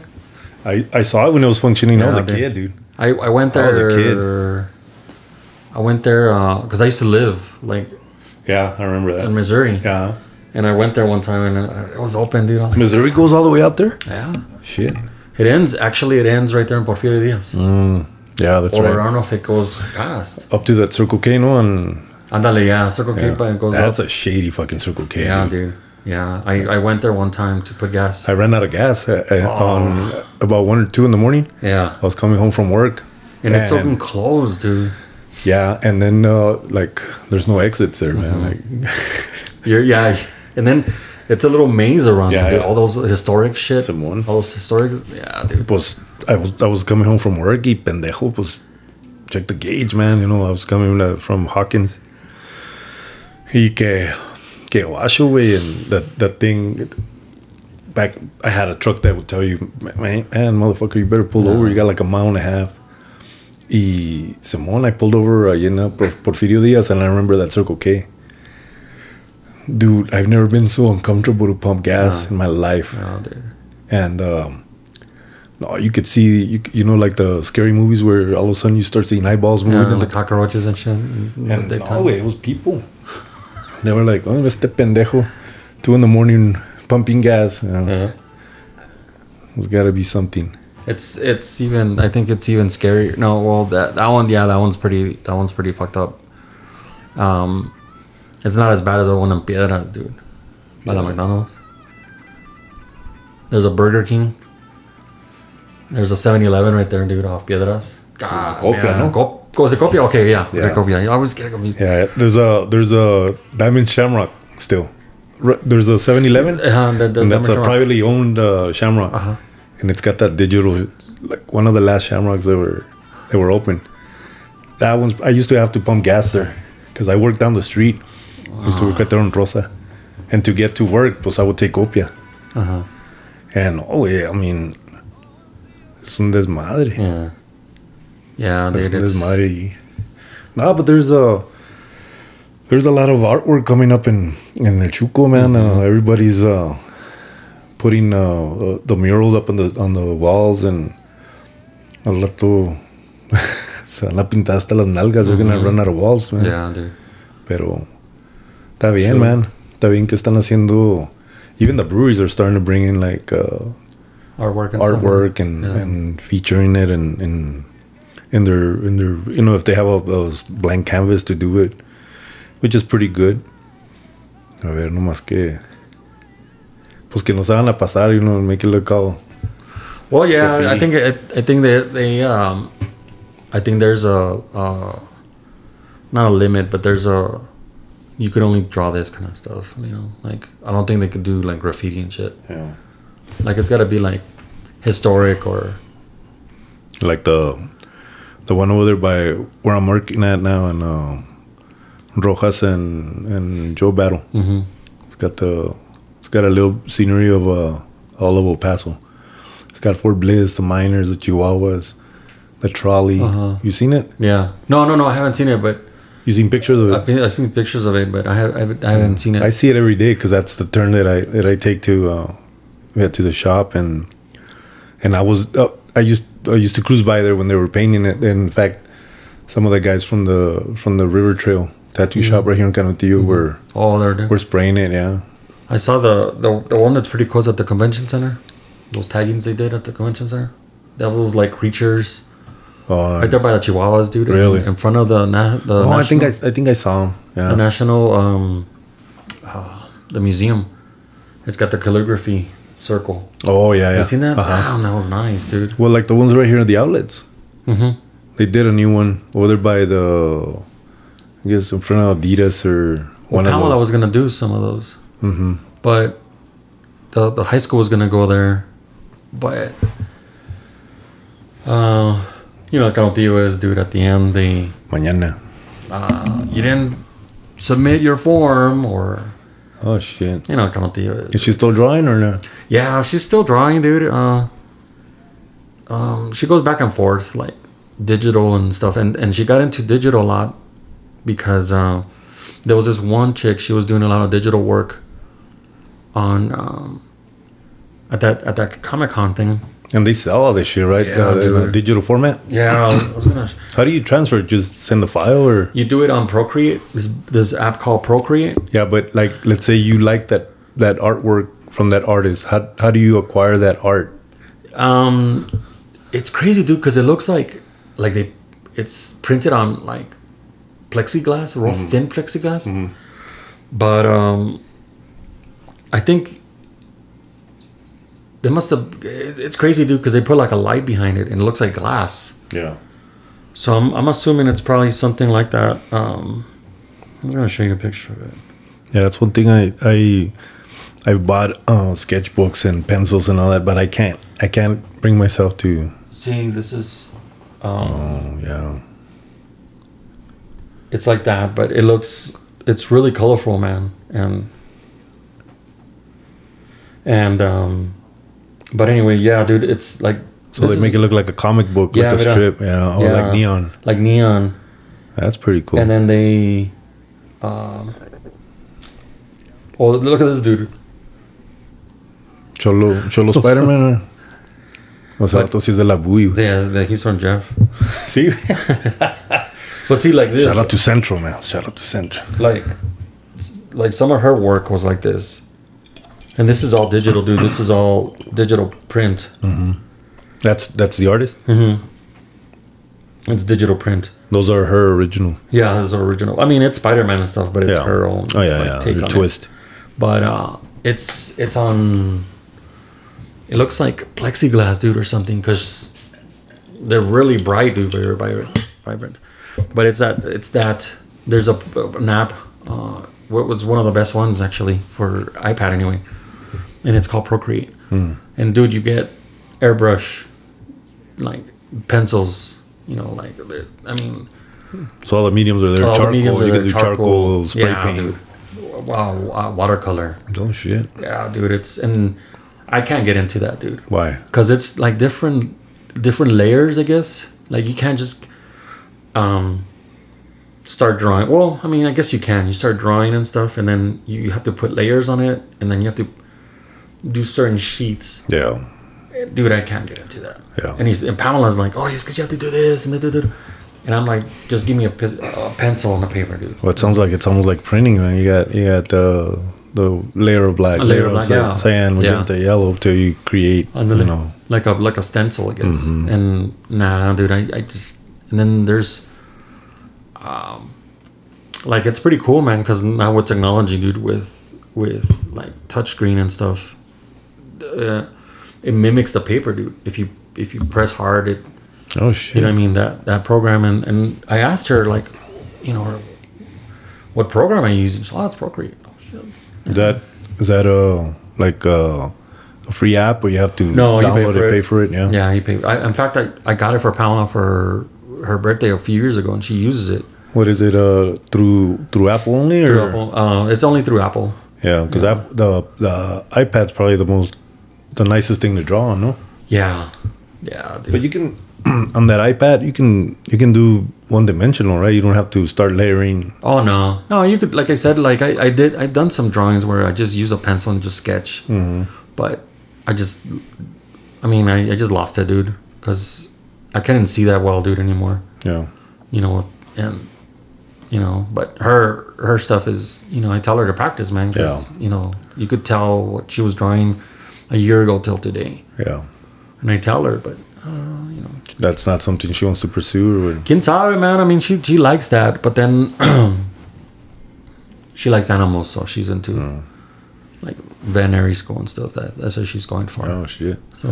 I, I saw it when it was functioning. I was Yeah, a dude. kid, dude. I, I went I there. was a kid. I went there because I used to live like Yeah, I remember that. in Missouri, yeah. and I went there one time and uh, it was open, dude. Like, Missouri goes all the way out there? yeah, Shit. It ends. Actually, it ends right there in Porfirio Diaz. Mm, yeah, that's or I right. don't know if it goes past. Up to that Circle K, no? And Andale, yeah, Circle K, but it goes that's up. a shady fucking Circle K. yeah, dude. dude. Yeah, I, I went there one time to put gas. I ran out of gas uh, uh, Oh. on about one or two in the morning. Yeah, I was coming home from work. and it's open closed, dude. Yeah, and then uh, like there's no exits there, man. Mm-hmm. Like You're yeah, and then it's a little maze around Yeah, there, dude. yeah. All those historic shit. Simón. All those historic. Yeah, dude. pues I was I was coming home from work y pendejo pues check the gauge man you know I was coming from Hawkins y que que guacho güey and that that thing back I had a truck that would tell you man, man motherfucker you better pull over you got like a mile and a half y Simón I pulled over uh, Por- Porfirio Diaz and I remember that Circle K dude I've never been so uncomfortable to pump gas in my life and um, no, you could see you, you know like the scary movies where all of a sudden you start seeing eyeballs moving Yeah, in the the cockroaches and shit. and no, it was people. They were like, "Oh, este pendejo, two in the morning pumping gas." Uh, Yeah. There's got to be something. It's it's even. I think it's even scarier. No, well that that one. Yeah, that one's pretty. That one's pretty fucked up. Um, it's not as bad as the one in Piedras, dude. By the McDonald's. There's a Burger King. There's a 7-Eleven right there, dude, off Piedras. God, Copia, yeah. no? Cop- oh, is it Copia? Okay, yeah. Yeah. Copia. I always get confused. Yeah, there's a there's a Diamond Shamrock still. R- There's a 7-Eleven, Uh, the, the, and that's a Shamrock. privately owned uh, Shamrock, Uh-huh. and it's got that digital, like one of the last Shamrocks that were that were open. That one's I used to have to pump gas there because I worked down the street. I used to work right there on Rosa, and to get to work, pues I would take Copia. Uh-huh. And oh yeah, I mean, es un desmadre. Yeah. Yeah, Es un It's, desmadre. No, but there's a there's a lot of artwork coming up in in El Chuco, man. Mm-hmm. Uh, everybody's uh, putting uh, uh, the murals up on the on the walls and al rato [LAUGHS] se van a pintar hasta las nalgas. They're gonna run out of walls, man. Mm-hmm. yeah, dude. Pero está bien, Sure. man. Está bien que están haciendo. Even the breweries are starting to bring in like. Uh, Artwork and artwork and, Yeah. and featuring it and in in their in their you know if they have a, those blank canvas to do it which is pretty good a ver no más que pues que nos hagan a pasar you know make it look all Well, yeah, Graffiti. I think I, I think they they um, I think there's a uh, not a limit, but there's a you could only draw this kind of stuff. You know, like I don't think they could do like graffiti and shit. yeah. Like it's got to be like historic or like the the one over there by where I'm working at now and uh, Rojas and and Joe Battle mm-hmm. it's got the it's got a little scenery of uh all of El Paso. It's got Fort Bliss, the miners, the Chihuahuas, the trolley. Uh-huh. You seen it? Yeah. No, no, no. I haven't seen it, but You seen pictures of it? I've, been, I've seen pictures of it, but I, have, I haven't, I haven't seen it. I see it every day because that's the turn that I that I take to uh, yeah, to the shop and and I was uh, I used I used to cruise by there when they were painting it. And in fact, some of the guys from the from the River Trail tattoo shop right here in Canutillo were oh, there. were spraying it. Yeah, I saw the, the the one that's pretty close at the convention center. Those taggings they did at the convention center. That was like creatures uh, right there by the Chihuahuas, dude. Really? In, front of the na- the oh, I think I national- I think I saw him. the national um uh, the museum. It's got the calligraphy circle. oh yeah, yeah. You seen that? Uh-huh. Wow, that was nice, dude. Well, like the ones right here at the outlets. Mm-hmm. They did a new one over there by the, I guess in front of Adidas or Well, one of Pamela those. was gonna do some of those, mm-hmm. but the the high school was gonna go there, but uh, you know, Canutillo is, dude. At the end, they Mañana. uh, you didn't submit your form, or Oh shit. you know, Canutillo. Is she still drawing or not? Yeah, she's still drawing, dude. Uh, um, she goes back and forth, like digital and stuff, and and she got into digital a lot because uh, there was this one chick. She was doing a lot of digital work on um, at that at that Comic Con thing. And they sell all this shit, right? Yeah, Uh, digital format. Yeah, I was [CLEARS THROAT] gonna. How do you transfer? Just send the file, or You do it on Procreate. This, this app called Procreate. yeah, but like, let's say you like that that artwork from that artist. How how do you acquire that art? Um, it's crazy, dude, because it looks like like they it's printed on like plexiglass, real thin plexiglass. But um, I think they must have. It's crazy, dude, because they put like a light behind it and it looks like glass. Yeah. So I'm I'm assuming it's probably something like that. Um, I'm gonna show you a picture of it. Yeah, that's one thing I I I've bought uh, sketchbooks and pencils and all that, but I can't I can't bring myself to. See, this is. Um, Oh yeah. it's like that, but it looks it's really colorful, man, and and um, but anyway, yeah, dude, it's like So they make it look like a comic book, Yeah, like a uh, strip, yeah, or yeah. like neon. like neon, That's pretty cool. and then they, um, oh look at this dude. Cholo Cholo [LAUGHS] Spider Man. O sea, But- tú es de la bui. Yeah, yeah, he's from Jeff. [LAUGHS] see, [LAUGHS] But see, like this, Shout out to Central, man. Shout out to Central. like like some of her work was like this, and this is all digital, dude. This is all digital print. That's that's the artist. Mm-hmm. It's digital print. Those are her original. Yeah, those are original. I mean, it's Spider Man and stuff, but it's Yeah. her own. Oh yeah, like, yeah. take on it. twist. But uh, it's it's on. It looks like plexiglass, dude, or something, because they're really bright, dude. Very vibrant, vibrant. But it's that it's that there's a an app. Uh, what was one of the best ones actually for iPad anyway, and it's called Procreate. Hmm. And dude, you get airbrush, like pencils. You know, like I mean, So all the mediums are there. all the charcoal. mediums you are can there, do charcoal, spray yeah, paint. dude. Wow, uh, watercolor. Oh shit. Yeah, dude, it's and I can't get into that, dude, Why? because it's like different different layers, I guess. Like you can't just um start drawing. Well, I mean, I guess you can. You start drawing and stuff, and then you, you have to put layers on it, and then you have to do certain sheets. Yeah. Dude, I can't get into that. Yeah. And he's and Pamela's like, oh, it's because you have to do this and da, da, da. and I'm like, just give me a, pis- a pencil and a paper, dude. Well, it sounds like it's almost like printing, man. You got you got the the layer of black, A layer of of black, cy- yeah. cyan, Yeah. magenta, yellow, till you create. Then you know. like a like a stencil, I guess. Mhm. And nah, dude, I, I just and then there's um like it's pretty cool, man, because now with technology, dude, with with like touchscreen and stuff, uh, it mimics the paper, dude. If you if you press hard, it Oh shit. you know what I mean that that program and and I asked her like, you know, what program are you using? She's, oh, it's Procreate. Oh, shit. Is that is that a like a, a free app or you have to No, you pay download for it, it. pay for it? Yeah. Yeah, he paid. I, in fact, I, I got it for Pamela for her, her birthday a few years ago, and she uses it What is it? Uh, through through Apple only, or through Apple. Uh, it's only through Apple. yeah, because Yeah. the the iPad's probably the most the nicest thing to draw on, no? Yeah, yeah, dude. But you can [CLEARS THROAT] on that iPad, you can you can do one dimensional, right? You don't have to start layering. Oh no, no! You could, like I said, like I, I did. I've done some drawings where I just use a pencil and just sketch. Mm-hmm. But I just, I mean, I, I just lost it, dude, because I couldn't see that well, dude, anymore. Yeah. You know, and you know, but her her stuff is, you know, I tell her to practice, man. 'cause, You know, you could tell what she was drawing a year ago till today, Yeah. and I tell her, but uh, you know, That's not something she wants to pursue. Or, Quien sabe, man. I mean, she she likes that, but then [CLEARS THROAT] she likes animals, so she's into Hmm. like veterinary school and stuff. That that's what she's going for. oh shit. So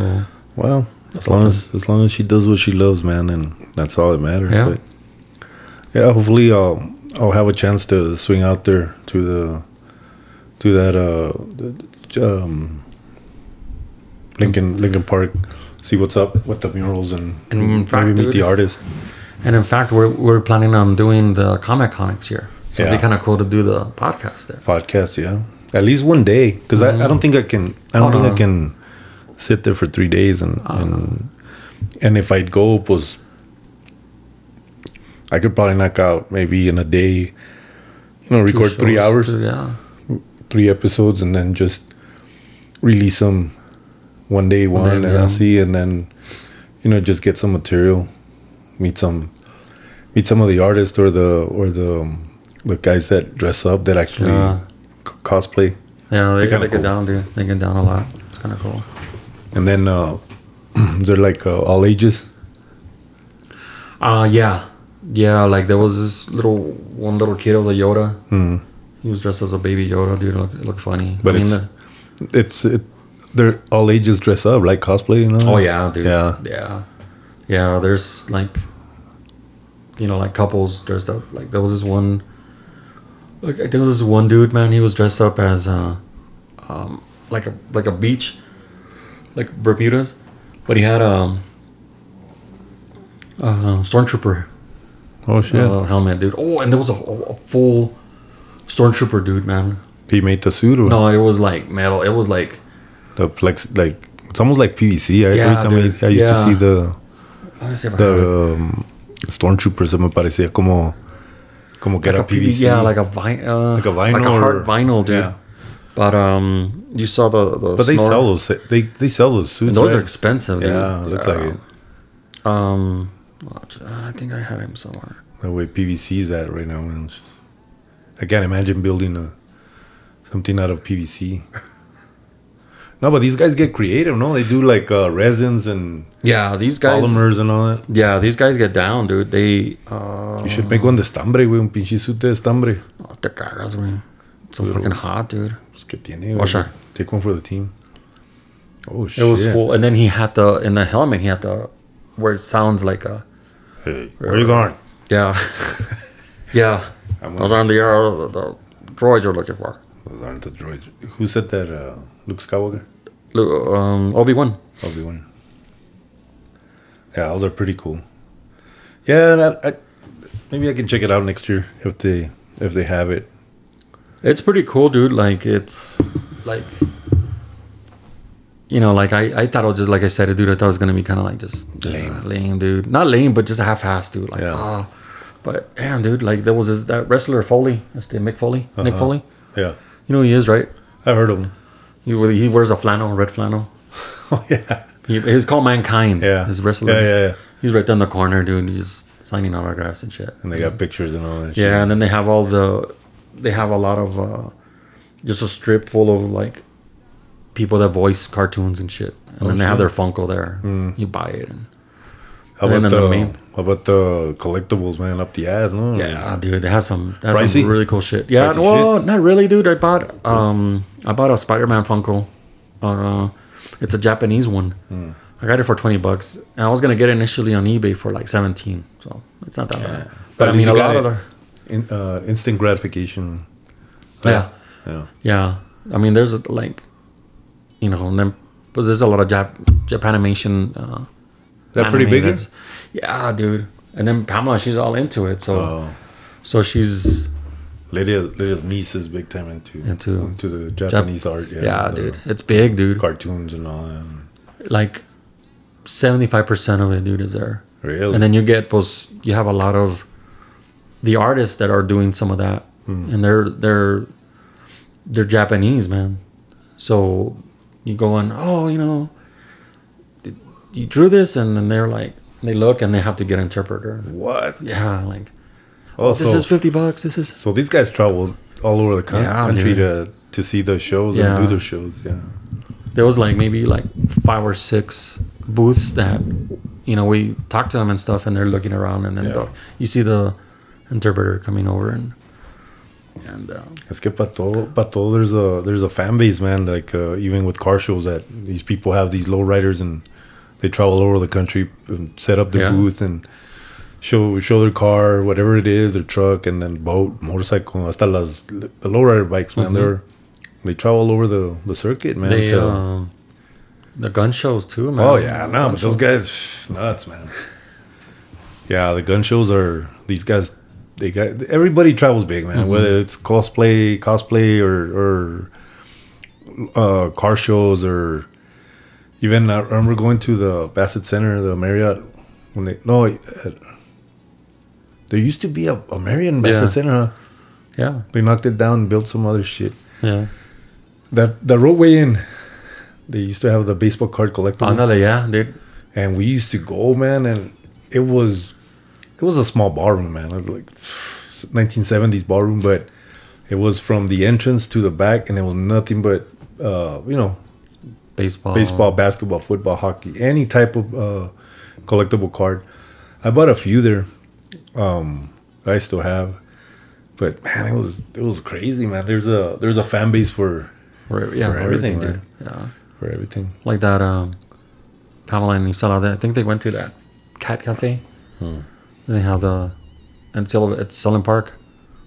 Well, as long as as long as she does what she loves, man, and that's all that matters. Yeah. But yeah, hopefully I'll I'll have a chance to swing out there to the to that uh the, um Lincoln Lincoln Park, see what's up with the murals and, And in maybe meet dude- the artist. and in fact, we're we're planning on doing the Comic Con next year. So it'd be kind of cool to do the podcast there. podcast yeah at least one day because I, I don't mm. think i can i don't Oh, think no. i can sit there for three days and oh, and, and if i'd go was i could probably knock out maybe in a day you know record three hours two- Yeah. three episodes and then just release them one day one day, and i'll see and then you know just get some material meet some meet some of the artists or the or the um, the guys that dress up that actually Yeah. c- cosplay Yeah, they, They're they get cool. down, dude. They get down a lot. It's kind of cool. And then uh, [CLEARS THROAT] they're like uh, all ages. Uh yeah, yeah. Like there was this little one little kid of the Yoda. Mm. He was dressed as a baby Yoda, dude. It looked, it looked funny. But I mean, it's the- it's it, they're all ages dress up like cosplay, you know. Oh yeah, dude. Yeah. yeah, yeah. There's like, you know, like couples dressed up. Like there was this one. Like I think there was this one dude, man. He was dressed up as, uh, um, like a like a beach, like Bermudas, but he had um, a stormtrooper Oh shit. uh, helmet, dude. Oh, and there was a, a full stormtrooper dude, man. he made the suit. Or No, it was like metal. It was like The plex like it's almost like PVC. I, Yeah, every time dude. I, I used Yeah. to see the I don't know if I it. the um, stormtroopers, me parecía como como que like era a PVC, yeah, like a vinyl, uh, Like a vinyl like a hard or- vinyl, dude. yeah. But um, you saw the the. but they sell those. They they sell those suits. and those right? are expensive. Dude. Yeah, looks like it. Um, I think I had him somewhere. The way PVC is at right now, I can't imagine building a something out of PVC. [LAUGHS] no, but these guys get creative, no? They do like uh, resins and Yeah, these guys. polymers and all that. Yeah, these guys get down, dude. They. Uh, You should make one de estambre, güey, un pinche suit de estambre. oh, te cagas, güey. So freaking hot, dude. Pues que tiene, Oh, güey. sure. Take one for the team. Oh It shit! was full, and then he had the in the helmet. He had the where it sounds like a Hey, where you going? yeah, [LAUGHS] yeah. I'm Those aren't the, uh, the droids you're looking for. Those aren't the droids. Who said that? Uh, Luke Skywalker. Um, Obi Wan. Obi Wan. Yeah, those are pretty cool. Yeah, that, I, maybe I can check it out next year if they if they have it. It's pretty cool, dude. Like it's like you know, like I, I thought it was just like I said dude. I thought it was gonna be kind of like just Lame. uh, lame, dude. Not lame, but just a half-ass, dude. Like Yeah. ah, but damn, dude. Like there was this that wrestler Foley, that's the Mick Foley, Nick Uh-huh. Foley. Yeah, You know who he is, right? I heard of them. He he wears a flannel, red flannel. [LAUGHS] Oh yeah, He, he's called Mankind. yeah. his wrestler. Yeah, yeah, yeah. He's right down the corner, dude. He's signing autographs and shit. And they got pictures and all that. Shit. Yeah, and then they have all the, they have a lot of, uh, just a strip full of like, people that voice cartoons and shit, and Oh, then they have shit. their Funko there. Mm. You buy it, and How about then the, the main- how about the collectibles, man? Up the ass, no? yeah, dude, they have some, they have some really cool shit. Yeah, Pricey well, not really, dude. I bought, um, I bought a Spider-Man Funko. Uh, it's a Japanese one. Hmm. I got it for twenty bucks, and I was gonna get it initially on eBay for like seventeen, so it's not that bad. But, at I mean, a lot of the, In, uh, instant gratification. yeah. Yeah. Yeah, I mean, there's a, like, you know, and then but there's a lot of Jap Japanimation. Uh, that pretty big? Yeah, dude. And then Pamela, she's all into it, so Oh, so she's Lydia, Lydia's niece is big time into Into- into the Japanese art. Yeah, Yeah, dude, it's big, dude. Cartoons and all that. Like seventy five percent of it, dude, is there. Really? And then you get those. You have a lot of the artists that are doing some of that, Hmm. and they're they're they're Japanese, man. So you go on, oh, you know, you drew this, and then they're like, they look and they have to get an interpreter. what? Yeah, like Oh, this so, is fifty bucks. This is so these guys travel all over the coun- Yeah, country dude. to to see the shows Yeah. and do the shows. Yeah. there was like maybe like five or six booths that you know we talked to them and stuff and they're looking around and then Yeah. the, you see the interpreter coming over and and uh, Es que para todo, para todo there's a there's a fan base, man. Like uh, even with car shows, that these people have these low riders and they travel all over the country and set up the booth and show show their car, whatever it is, their truck, and then boat, motorcycle, hasta las the lowrider bikes, man. Mhm. They're they travel all over the the circuit, man. they to- um, the gun shows too man oh yeah, no, Gun but those guys nuts, man. Yeah, the gun shows are these guys. They got everybody travels big, man. Mhm. Whether it's cosplay, cosplay, or or uh, car shows, or even I remember going to the Bassett Center, the Marriott. When they no, uh, there used to be a, a Marriott in Bassett Yeah. Center. Huh? yeah They knocked it down and built some other shit. yeah That the roadway in, they used to have the baseball card collectible. Ándale, yeah dude and we used to go man and it was it was a small ballroom man it was like [SIGHS] 1970s ballroom but it was from the entrance to the back and it was nothing but uh you know baseball baseball basketball football hockey any type of uh collectible card i bought a few there um that i still have. But man it was it was crazy man. There's a there's a fan base for for, yeah for for everything, everything, dude. Yeah. For everything. Like that um Pamela and Isela I think they went to that cat cafe. Hmm. they have the until it's Sunland Park.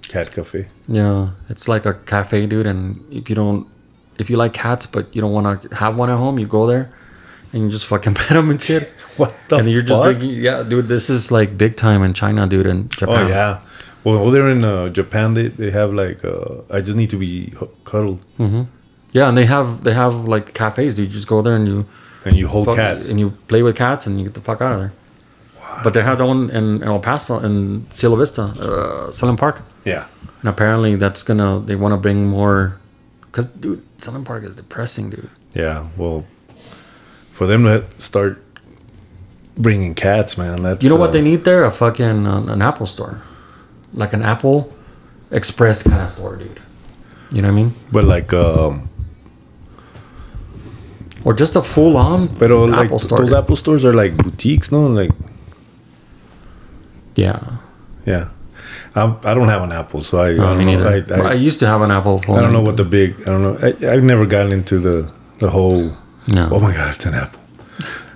Cat cafe. Yeah, it's like a cafe, dude. And if you don't, if you like cats, but you don't want to have one at home, you go there and you just fucking [LAUGHS] pet them and shit. [LAUGHS] what the and you're just drinking. Yeah, dude, this is like big time in China, dude, and Japan. Oh yeah. Well, over there in uh, Japan, they, they have like uh, I just need to be cuddled, hmm Yeah, and they have they have like cafes, dude. You just go there and you and you hold fuck- cats. and you play with cats and you get the fuck out of there. Wow. But they have the one in, in El Paso in Cielo Vista, uh, Park, Yeah. and apparently that's gonna they want to bring more. Cause dude, Sunland Park is depressing, dude. Yeah. Well, for them to start bringing cats, man, that's You know what uh, they need there? A fucking uh, an Apple store, like an Apple Express kind of store, dude. You know what I mean? But like, um, Or just a full on but like Apple store. those dude. Apple stores are like boutiques, no? Like, yeah, yeah. I'm, I don't have an Apple, so I, I no, don't know. I, I, I, used to have an Apple phone. I don't know what the big. I don't know. I, I've never gotten into the the whole. No. Oh my god, it's an Apple.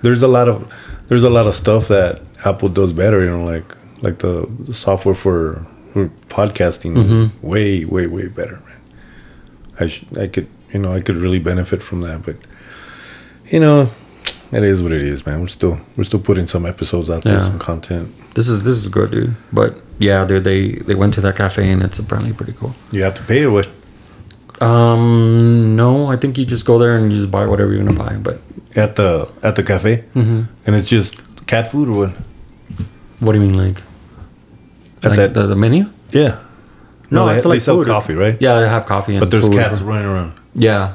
There's a lot of there's a lot of stuff that Apple does better. You know, like like the, the software for, for podcasting is Mm-hmm. way way way better. Man. I sh- I could you know I could really benefit from that, but you know, it is what it is, man. We're still we're still putting some episodes out there, Yeah. some content. This is this is good, dude. But yeah, dude, they they went to that cafe and it's apparently pretty cool. You have to pay or what? Um, no, I think you just go there and you just buy whatever you're gonna buy. But At the at the cafe, Mhm. and it's just cat food or what? what do you mean, like, At like that- the, the menu? Yeah. No, they, it's they like sell food. coffee, right? Yeah, they have coffee and But there's cats running around. Yeah,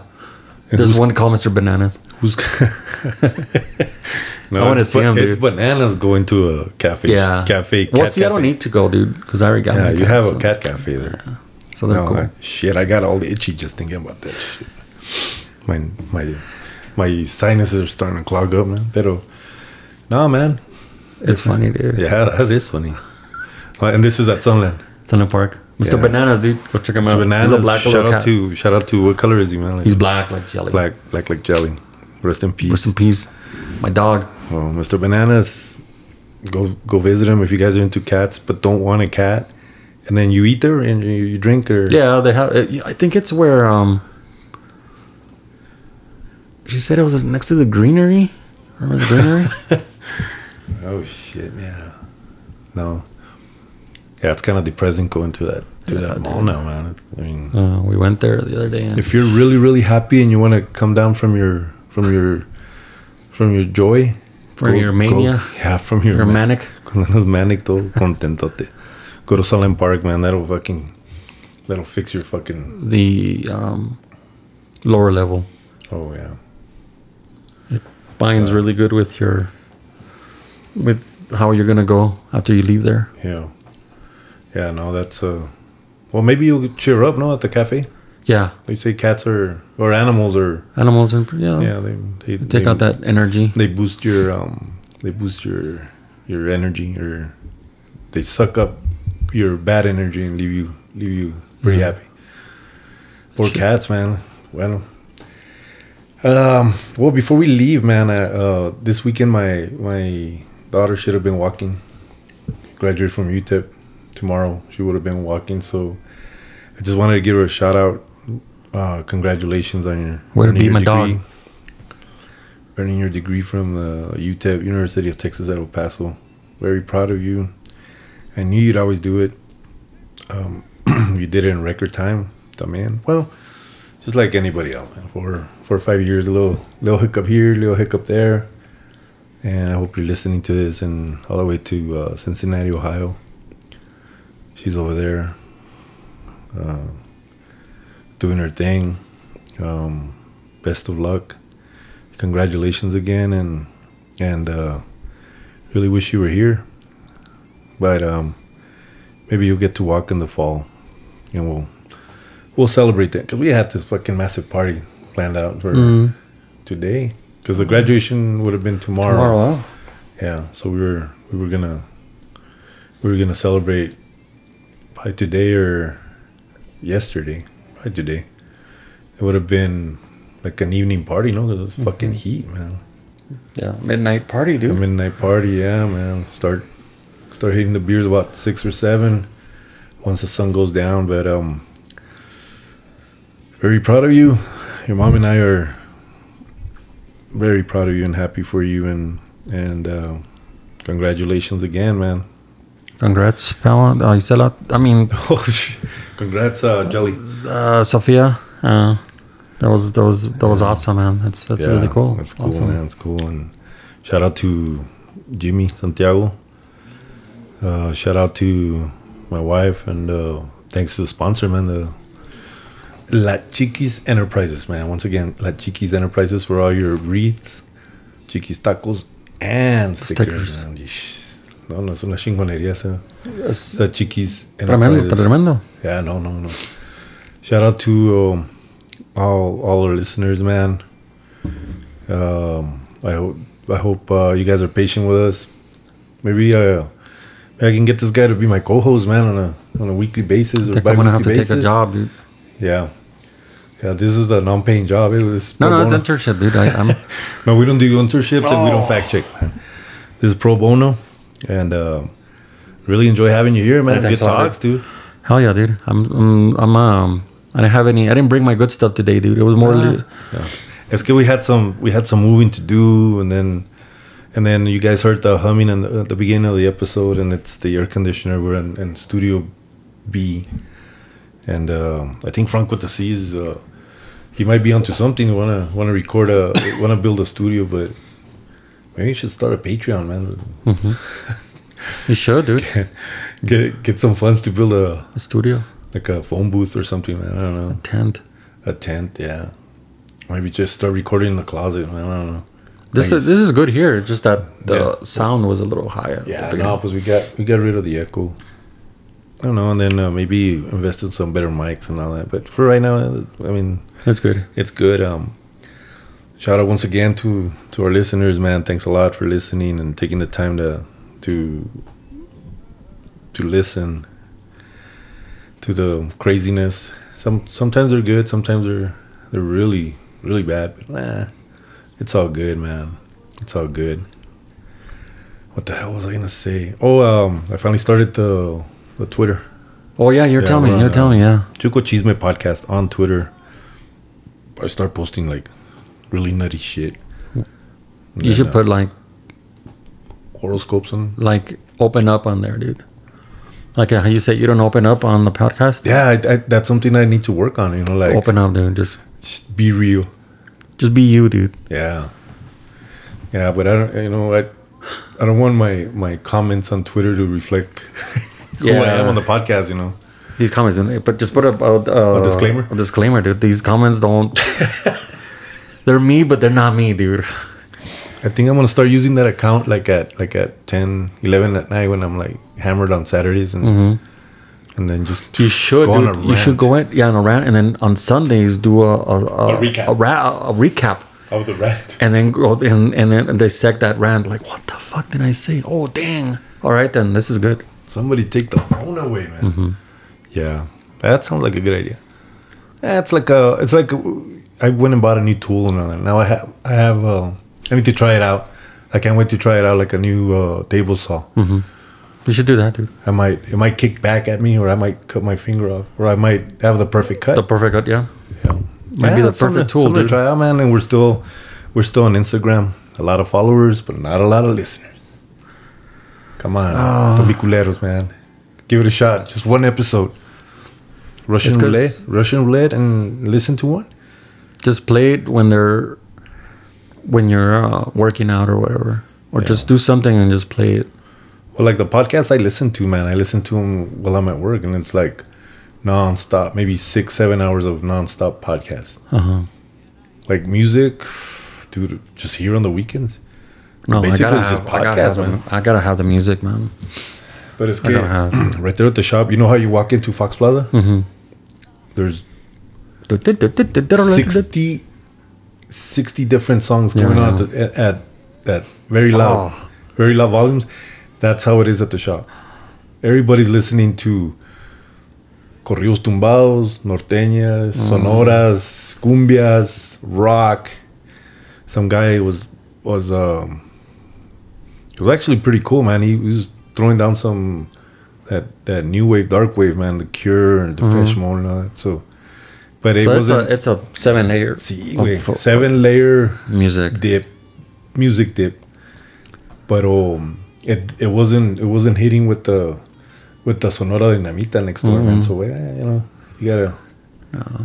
And there's one called Mr. Bananas. Who's? [LAUGHS] no, I wanna it's see him, It's dude. bananas going to a cafe. Yeah, cafe. Well, see, I don't need to go, dude, because I already got. Yeah, my you have so, a cat cafe there. So they're No, cool. I- shit, I got all itchy just thinking about that shit. My my my sinuses are starting to clog up, man. Pero, no, man. it's funny, dude. Yeah, [LAUGHS] that is funny. And this is at Sunland. Sunland park. Mr. Yeah. Bananas, dude, go check him out. Mr. Bananas. He's a black shout out cat. to shout out to what color is he, man? Like He's black like jelly. black, black like jelly. Rest in peace. Rest in peace, my dog. Well, Mr. Bananas, go go visit him if you guys are into cats, but don't want a cat. And then you eat there and you, drink there. Yeah, they have. I think it's where um. She said it was next to the greenery. Remember the greenery? [LAUGHS] Oh shit, yeah. No. yeah, it's kind of depressing going to that to Yeah, that mall now, man. I mean, Uh, we went there the other day. And if you're really really happy and you want to come down from your from your from your joy, From your mania? yeah, from your you're ma- manic. Andas manic, todo contentote. Go to Sunland Park, man. That'll fucking that'll fix your fucking. The um, lower level Oh yeah. It binds really good with your with how you're gonna go after you leave there. Yeah. Yeah, no, that's uh well maybe you'll cheer up, no, at the cafe. Yeah, They say cats are or animals are animals and yeah, yeah, they they, take they, out that energy. they boost your um they boost your your energy or they suck up your bad energy and leave you leave you pretty Yeah. happy. Poor Shit. cats, man. Well, um, well, before we leave, man, uh, uh, this weekend my my daughter should have been walking. Graduate from UTEP tomorrow. She would have been walking. So I just wanted to give her a shout out. Uh, congratulations on your to be your my dog. Earning your degree from the UTEP, University of Texas at El Paso. Very proud of you. I knew you'd always do it. Um, [CLEARS THROAT] you did it in record time. man. Well, just like anybody else, man. For four or five years, a little little hiccup here, little hiccup there. And I hope you're listening to this and all the way to uh, Cincinnati, Ohio. She's over there, uh, doing her thing. Um, best of luck. Congratulations again, and and uh, really wish you were here. But um, maybe you'll get to walk in the fall, and we'll we'll celebrate that because we had this fucking massive party planned out for Mm. today. Because the graduation would have been tomorrow. Tomorrow? Yeah, so we were we were gonna we were gonna celebrate by today or yesterday. By today, it would have been like an evening party. No, 'cause it was fucking heat, man. Yeah, midnight party, A dude. midnight party, yeah, man. Start start hitting the beers about six or seven once the sun goes down. But um, very proud of you. Your mom and I are very proud of you and happy for you and and uh, congratulations again, man. Congrats, pal. Uh, Isela. I mean, [LAUGHS] Oh, congrats, uh, Jelly. uh, Sophia. Uh, that was that was that was awesome, man. That's that's Yeah, really cool. That's cool, Awesome. man. That's cool. And shout out to Jimmy Santiago. Uh, shout out to my wife and uh, thanks to the sponsor, man. The La Chiquis Enterprises, man. Once again, La Chiquis Enterprises for all your wreaths, Chiquis tacos, and stickers. Stickers. No, no, es una chingonería esa. La Chiquis tremendo, Enterprises. tremendo. Yeah, no, no, no. Shout out to um, all all our listeners, man. Um, I hope I hope uh, you guys are patient with us. Maybe uh, maybe I can get this guy to be my co-host, man, on a on a weekly basis I or think I'm gonna have to bi-weekly take a job, dude. Yeah, yeah. This is a non-paying job. It was No, pro no, it's internship, dude. I, I'm [LAUGHS] no, we don't do internships and we Oh. don't fact check. Man. This is pro bono, and uh, really enjoy having you here, man. Hey, Good thanks talks, dude. hell yeah, dude. I'm I'm, I'm um. I didn't have any. I didn't bring my good stuff today, dude. It was more. li- Yeah. It's good. We had some. We had some moving to do, and then, and then you guys heard the humming in the, at the beginning of the episode, and it's the air conditioner. We're in, in Studio B, and uh, I think Frank with the C's. Uh, he might be onto something. Want to want to record a [COUGHS] want to build a studio, but maybe you should start a Patreon, man. You should, dude. [LAUGHS] get get some funds to build a A studio, like a phone booth or something, man. I don't know. A tent. A tent, yeah. Maybe just start recording in the closet. Man. I don't know. This is this is good here. Just that the Yeah. sound was a little higher. Yeah, no, because we got we got rid of the echo. I don't know, and then uh, maybe invest in some better mics and all that. But for right now, I mean, That's good. it's good. Um, shout out once again to to our listeners, man. Thanks a lot for listening and taking the time to to to listen to the craziness. Some sometimes they're good, sometimes they're they're really really bad. But nah, it's all good, man. It's all good. What the hell was I gonna say? Oh, um, I finally started the the Twitter. Oh yeah, you're Yeah, telling me. You're on, telling me. Yeah. Chuco Chisme podcast on Twitter. I start posting like really nutty shit. You should put like horoscopes on. like open up on there, dude. Like how you say you don't open up on the podcast. Yeah, I, I, that's something I need to work on. You know, like Open up, dude. Just just be real. Just be you, dude. Yeah, yeah, but I don't. You know, I I don't want my my comments on Twitter to reflect [LAUGHS] who I am on the podcast. You know. These comments, but just put a, a, a, disclaimer? A disclaimer, dude. These comments don't. [LAUGHS] they're me, but they're not me, dude. I think I'm gonna start using that account like at like at 10, 11 at night when I'm like hammered on Saturdays and mm-hmm. And then just. You should, go on dude. a You should go in, yeah, on a rant, and then on Sundays do a a, a, A recap. a, ra- a recap, of the rant. and then go and and then dissect that rant. Like, what the fuck did I say? Oh, dang! All right, then this is good. Somebody take the phone away, man. Mm-hmm. Yeah, that sounds like a good idea. Yeah, it's like a, it's like a, I went and bought a new tool and all that. now I have, I have, uh, I need to try it out. I can't wait to try it out, like a new uh, table saw. Mm-hmm. You should do that, dude. I might, it might kick back at me, or I might cut my finger off, or I might have the perfect cut. The perfect cut, yeah. yeah. might be the perfect tool, something to try out, man. And we're still, we're still on Instagram. A lot of followers, but not a lot of listeners. Come on, Ah. don't be culeros, man. Give it a shot. Just one episode. Russian roulette, Russian roulette, and listen to one. Just play it when they're when you're uh, working out or whatever, or Yeah. just do something and just play it. Well, like the podcast I listen to, man, I listen to them while I'm at work, and it's like non-stop, maybe six, seven hours of non-stop podcast. Uh huh. Like music, [SIGHS] dude, just here on the weekends. No, Basically, I gotta it's have, just I gotta have, man. the, I gotta have the music, man. But it's good. [CLEARS THROAT] right there at the shop. You know how you walk into Fox Plaza? Mm-hmm. There's Sixty. 60, 60 different songs Yeah, going I on at, at at very loud, Oh. very loud volumes. That's how it is at the shop. Everybody's listening to corridos tumbados, norteñas, Mm. sonoras, cumbias, rock. Some guy was was um, it was actually pretty cool, man. He was throwing down some that that new wave, dark wave, man, the Cure and Depeche Mode and all that. So, but it Mm-hmm. So wasn't. a it's a seven layer Sí, of- güey. of- Seven layer music. dip, music dip. But um, it it wasn't it wasn't hitting with the with the Sonora Dinamita next door, man. So eh, you know you gotta.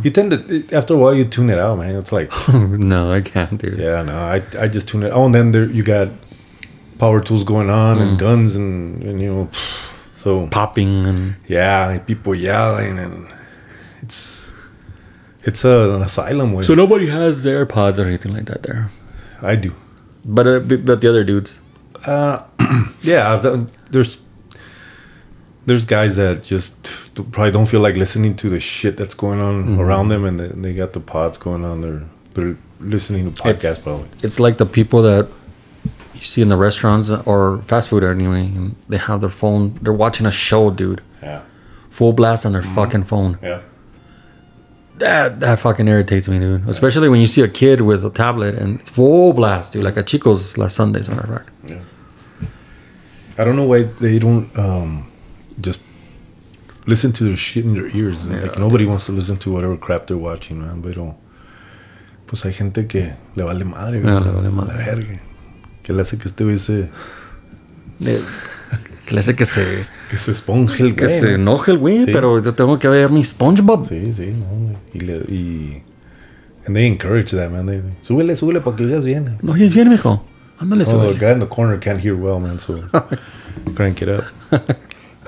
You tend to after a while you tune it out, man. It's like [LAUGHS] no, I can't, dude. yeah, no, I I just tune it. Oh, and then there you got power tools going on and guns and, and you know, so Popping and yeah, and people yelling and it's it's a, an asylum. Way. so nobody has the AirPods or anything like that there. I do. But uh, but the other dudes. Uh, [CLEARS THROAT] yeah, there's there's guys that just probably don't feel like listening to the shit that's going on Mm-hmm. around them, and they, they got the pods going on. They're they're listening to podcasts It's, probably. it's like the people that you see in the restaurants or fast food anyway, and they have their phone. They're watching a show, dude. Yeah, Full blast on their Mm-hmm. fucking phone. yeah, That that fucking irritates me, dude. Especially when you see a kid with a tablet and it's full blast, dude. Like a Chico's last Sunday, as a matter of fact. yeah. I don't know why they don't um, just listen to their shit in their ears. Yeah, like nobody wants to listen to whatever crap they're watching, man. Pero pues hay gente que le vale madre, güey. Ah, le vale madre. Que le hace que este güey se, De- que le hace que se, que se esponje el que güey. se ¿no? enoje el güey, Sí. pero yo tengo que ver mi SpongeBob. Sí, sí, no. Y, le, y and they encourage that, man. They, súbele, súbele para que oigas bien. No, y es bien, mijo. Ándale, Oh, the súbele. guy in the corner can't hear well, man, so [LAUGHS] crank it up.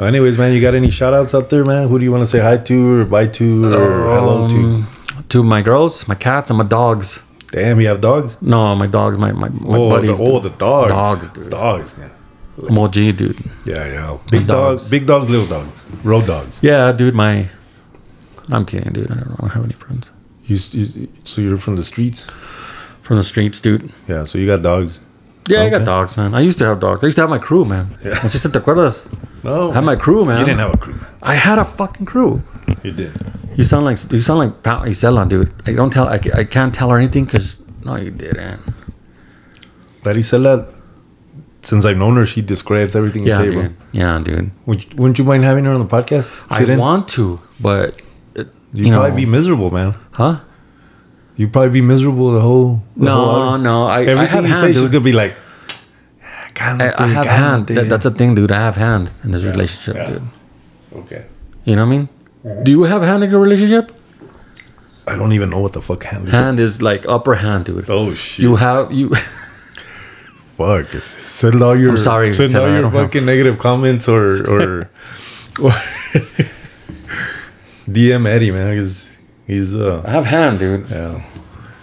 Anyways, man, you got any shout outs out there, man? Who do you want to say hi to or bye to or hello to? Um, to my girls, my cats, and my dogs. Damn, you have dogs? No, my dogs, my my, my oh, buddies. the, oh, the dogs. Dogs, dude. Dogs, yeah. I'm dude. Yeah, yeah. Big dogs. dogs. Big dogs, little dogs. Road dogs. Yeah, dude. My, I'm kidding, dude. I don't, have any friends You, you, so you're from the streets? from the streets, dude. Yeah, so you got dogs. Yeah, I got dogs, man. I used to have dogs. I used to have my crew, man. Yeah. No sé te acuerdas. No. I had my crew, man. You didn't have a crew, man. I had a fucking crew. You did. You sound like you sound like Pa Isela, dude. I don't tell. I, I can't tell her anything because no, you didn't. Maricela, since I've known her, she describes everything you Yeah, say, dude. bro. Yeah, dude. Would, you- wouldn't you mind having her on the podcast? I in? want to, but it, You'd you know, probably be miserable, man. huh? You'd probably be miserable the whole. the No, whole no. I, I Everything have you hand, say, she's gonna be like. Ah, I, I have hand. That, that's a thing, dude. I have hand in this Yeah, relationship, yeah. dude. Okay. You know what I mean? Mm-hmm. Do you have hand in your relationship? I don't even know what the fuck hand is. Hand is like upper hand, dude. Oh shit. You have you. [LAUGHS] fuck. Send all your. I'm sorry, Send Sarah, all your don't have- fucking [LAUGHS] negative comments or or. [LAUGHS] or DM Eddie, man. He's he's uh. I have hand, dude. Yeah.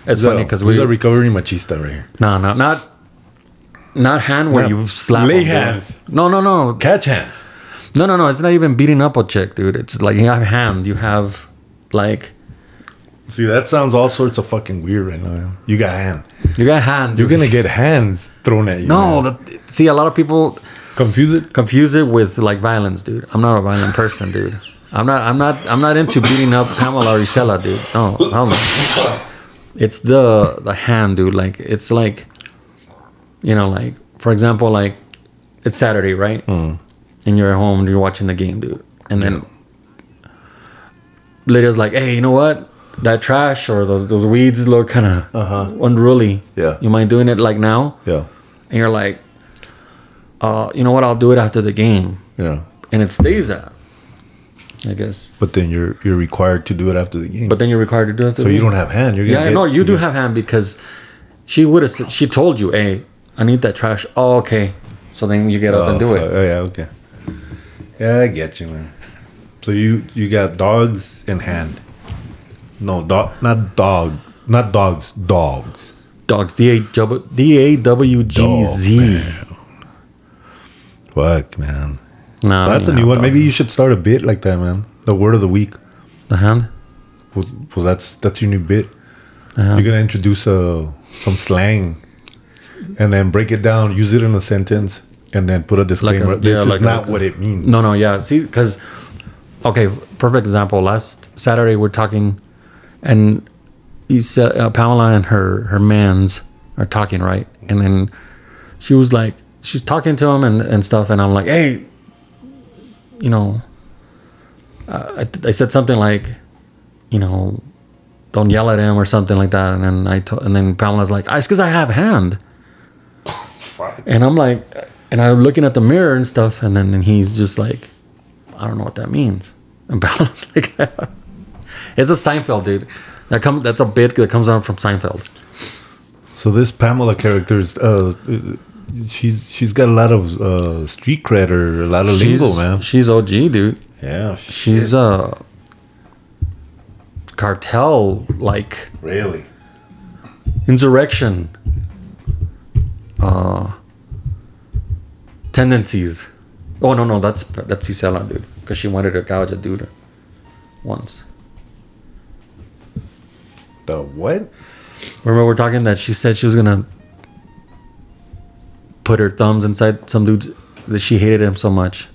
It's funny because we're a recovering machista right here. no no not not hand where Yeah, you slap lay them, dude. hands. No no no Catch hands. no no no. It's not even beating up a chick, dude. It's like you have hand. You have like See, that sounds all sorts of fucking weird right now. man. You got hand. You got hand. You're gonna get hands thrown at you. no. The, see, a lot of people confuse it. confuse it with like violence, dude. I'm not a violent person, dude. I'm not. I'm not. I'm not into beating up Pamela or Isela, dude. No, hell no. It's the the hand, dude. Like it's like, you know, like for example, like it's Saturday, right? Hmm. And you're at home and you're watching the game, dude. And then Lydia's like, "Hey, you know what? That trash or those those weeds look kind of Uh-huh. unruly. Yeah. You mind doing it like now?" Yeah. And you're like, uh, "You know what? I'll do it after the game." Yeah. and it stays that. I guess. But then you're you're required to do it after the game. But then you're required to do it. so you don't have hand. You're Yeah, get, know you do have hand because she would have. She told you, "Hey, I need that trash." Oh, okay. So then you get up and do Oh, it. Oh, yeah. Okay. Yeah, I get you, man. So you you got dogs in hand. No, dog, not dog, not dogs, dogs. Dogs. D A W G Z. Fuck, man. No, That's a new one. Maybe you should start a bit like that, man. The word of the week. the hand. Well, well that's that's your new bit. Uh-huh. You're gonna introduce uh, some slang, and then break it down. Use it in a sentence, and then put a disclaimer. this yeah, is like a- not what it means. No, no, yeah. See, because okay, perfect example. Last Saturday we're talking, and he's uh, Pamela and her her man's are talking right, and then she was like, she's talking to him and and stuff, and I'm like, hey, you know, uh, I, I said something like, you know, don't yell at him or something like that, and then I to, and then Pamela's like, it's because I have hand. [LAUGHS] And I'm like, and I'm looking at the mirror and stuff, and then and he's just like, I don't know what that means. And Paolo's [LAUGHS] like, it's a Seinfeld, dude. That come that's a bit that comes out from Seinfeld. So this Pamela character is uh, she's she's got a lot of uh, street cred or a lot of She's, lingo, man. she's OG, dude. Yeah, She's uh cartel like really. insurrection uh tendencies. Oh no no that's that's Isela, dude, because she wanted to gouge a dude once. The what? Remember we're talking that she said she was gonna put her thumbs inside some dude's that she hated him so much.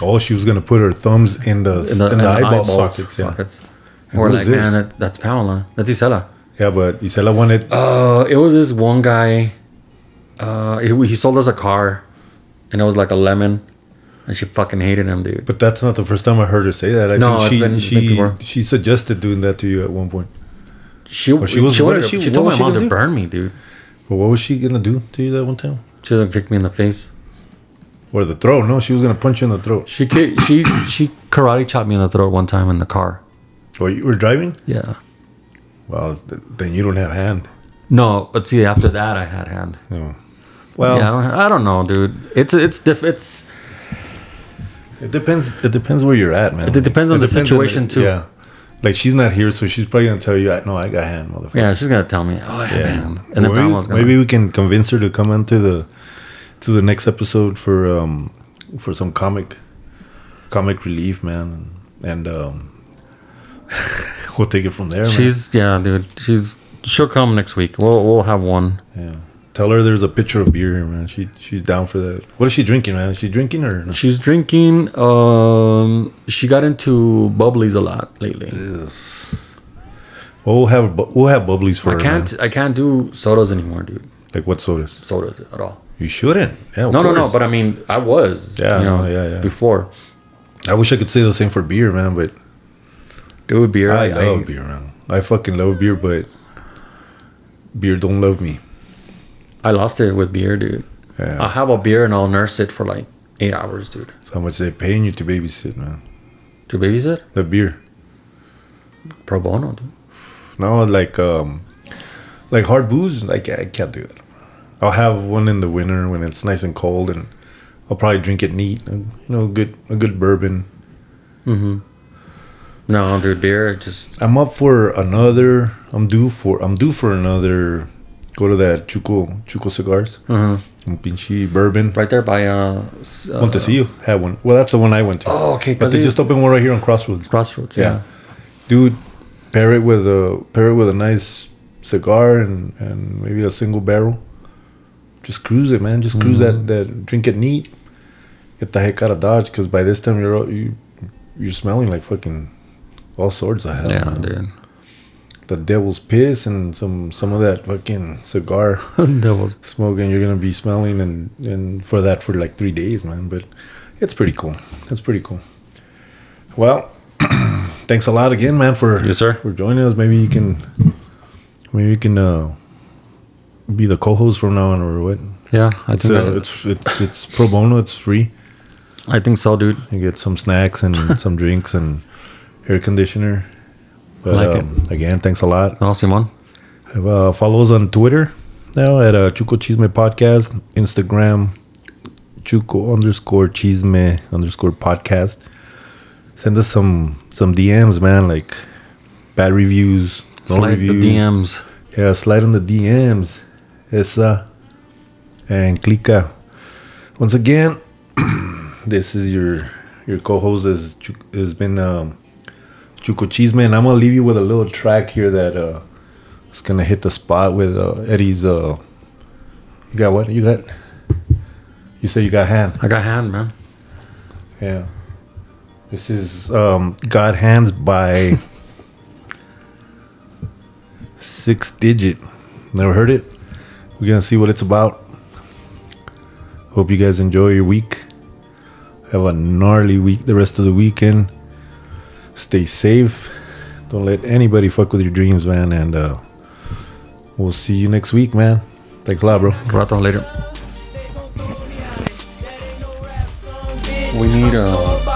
Oh, she was gonna put her thumbs in the in the, eyeball sockets. Yeah. sockets. And We're like, this? man, that, that's Pamela. That's Isela. yeah, but Isela wanted. Uh, it was this one guy. Uh, he, he sold us a car, and it was like a lemon, and she fucking hated him, dude. but that's not the first time I heard her say that. I No, think she been- she been she suggested doing that to you at one point. She Or she was- she, what wanted did to- she- she told my mom gonna do? burn me, dude. But what was she gonna do to you that one time? She was gonna kick me in the face. Or the throat? No, she was gonna punch you in the throat. She she she karate chopped me in the throat one time in the car. Or you were driving? Yeah. Well, then you don't have hand. No, but see, after that, I had hand. No. Well, yeah, I don't, I don't know, dude. It's it's diff, it's it depends. It depends where you're at, man. It depends on the situation, too. Yeah. Like she's not here, so she's probably gonna tell you, "I no, I got hand, motherfucker." yeah. She's gonna tell me, oh, I have Yeah. hand, and then maybe, gonna. maybe we can convince her to come into the to the next episode for um for some comic comic relief, man, and um [LAUGHS] we'll take it from there. man. she's yeah, dude. She's she'll come next week. We'll we'll have one. yeah. Tell her there's a pitcher of beer here, man. She she's down for that. What is she drinking, man? Is she drinking or no? She's drinking. Um, she got into bubblies a lot lately. Well, we'll have bu- we'll have bubblies for I her. can't man. I can't do sodas anymore, dude. Like what sodas? Sodas at all. You shouldn't. Yeah. No, no, no. But I mean, I was. Yeah, you know, yeah, yeah. Before, I wish I could say the same for beer, man. But dude, beer. I I, love I, beer, man. I fucking love beer, but beer don't love me. I lost it with beer, dude. Yeah. I'll have a beer and I'll nurse it for like eight hours, dude. So how much they paying you to babysit, man? To babysit? The beer. Pro bono, dude. No, like um, like hard booze. Like I can't do that. I'll have one in the winter when it's nice and cold, and I'll probably drink it neat. You know, good a good bourbon. Mm-hmm. No, dude, beer just I'm up for another. I'm due for. I'm due for another. Go to that Chuco Chuco cigars. uh Un pinche bourbon. right there by uh, uh Montecillo had one. Well, that's the one I went to. Oh, okay. But they it- just opened one right here on Crossroads. Crossroads. Yeah. Yeah. dude pair it with a pair it with a nice cigar and and maybe a single barrel just cruise it man just cruise Mhm. that that drink it neat get the heck out of dodge because by this time you're you you're smelling like fucking all sorts of hell Yeah, man. dude. The devil's piss and some some of that fucking cigar [LAUGHS] was [LAUGHS] smoking you're gonna be smelling and and for that for like three days man but it's pretty cool it's pretty cool well [CLEARS THROAT] thanks a lot again man for Yes, sir. for joining us maybe you can maybe you can uh be the co-host from now on or what yeah. I think that- it's it's it's pro bono it's free I think so, dude. you get some snacks and [LAUGHS] some drinks and air conditioner but like it. um, again thanks a lot No, Simon. uh, follow us on Twitter now at uh, Chuco Chisme Podcast, Instagram Chuco underscore Chisme underscore Podcast. Send us some some DMs, man, like bad reviews, no Slide reviews. the DMs. Yeah, slide in the DMs. Esa and Clica. Once again, [CLEARS THROAT] this is your your co-host has has been um, Chuco Chisme, and I'm gonna leave you with a little track here that uh, is gonna hit the spot with uh, Eddie's. Uh, you got what? You got? You said you got hand. I got hand, man. Yeah. This is um, Got Hands by [LAUGHS] Six Digit. Never heard it. We're gonna see what it's about. Hope you guys enjoy your week. Have a gnarly week the rest of the weekend. Stay safe. Don't let anybody fuck with your dreams, man. And uh, we'll see you next week, man. Thanks a lot, bro. Rato later. We need uh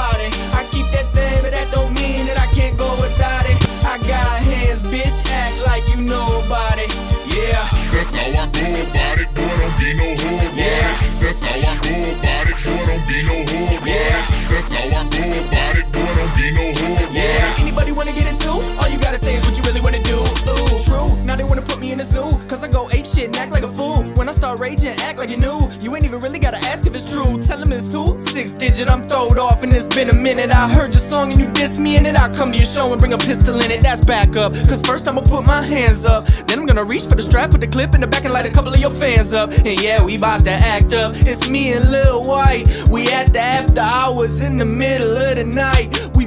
act like a fool. When I start raging, act like you knew. You ain't even really gotta ask if it's true. Tell them it's who? Six digit, I'm throwed off and it's been a minute. I heard your song and you diss me in it. I come to your show and bring a pistol in it. That's back up. Cause first I'ma put my hands up. Then I'm gonna reach for the strap, put the clip in the back and light a couple of your fans up. And yeah, we bout to act up. It's me and Lil White. We at the after hours in the middle of the night. We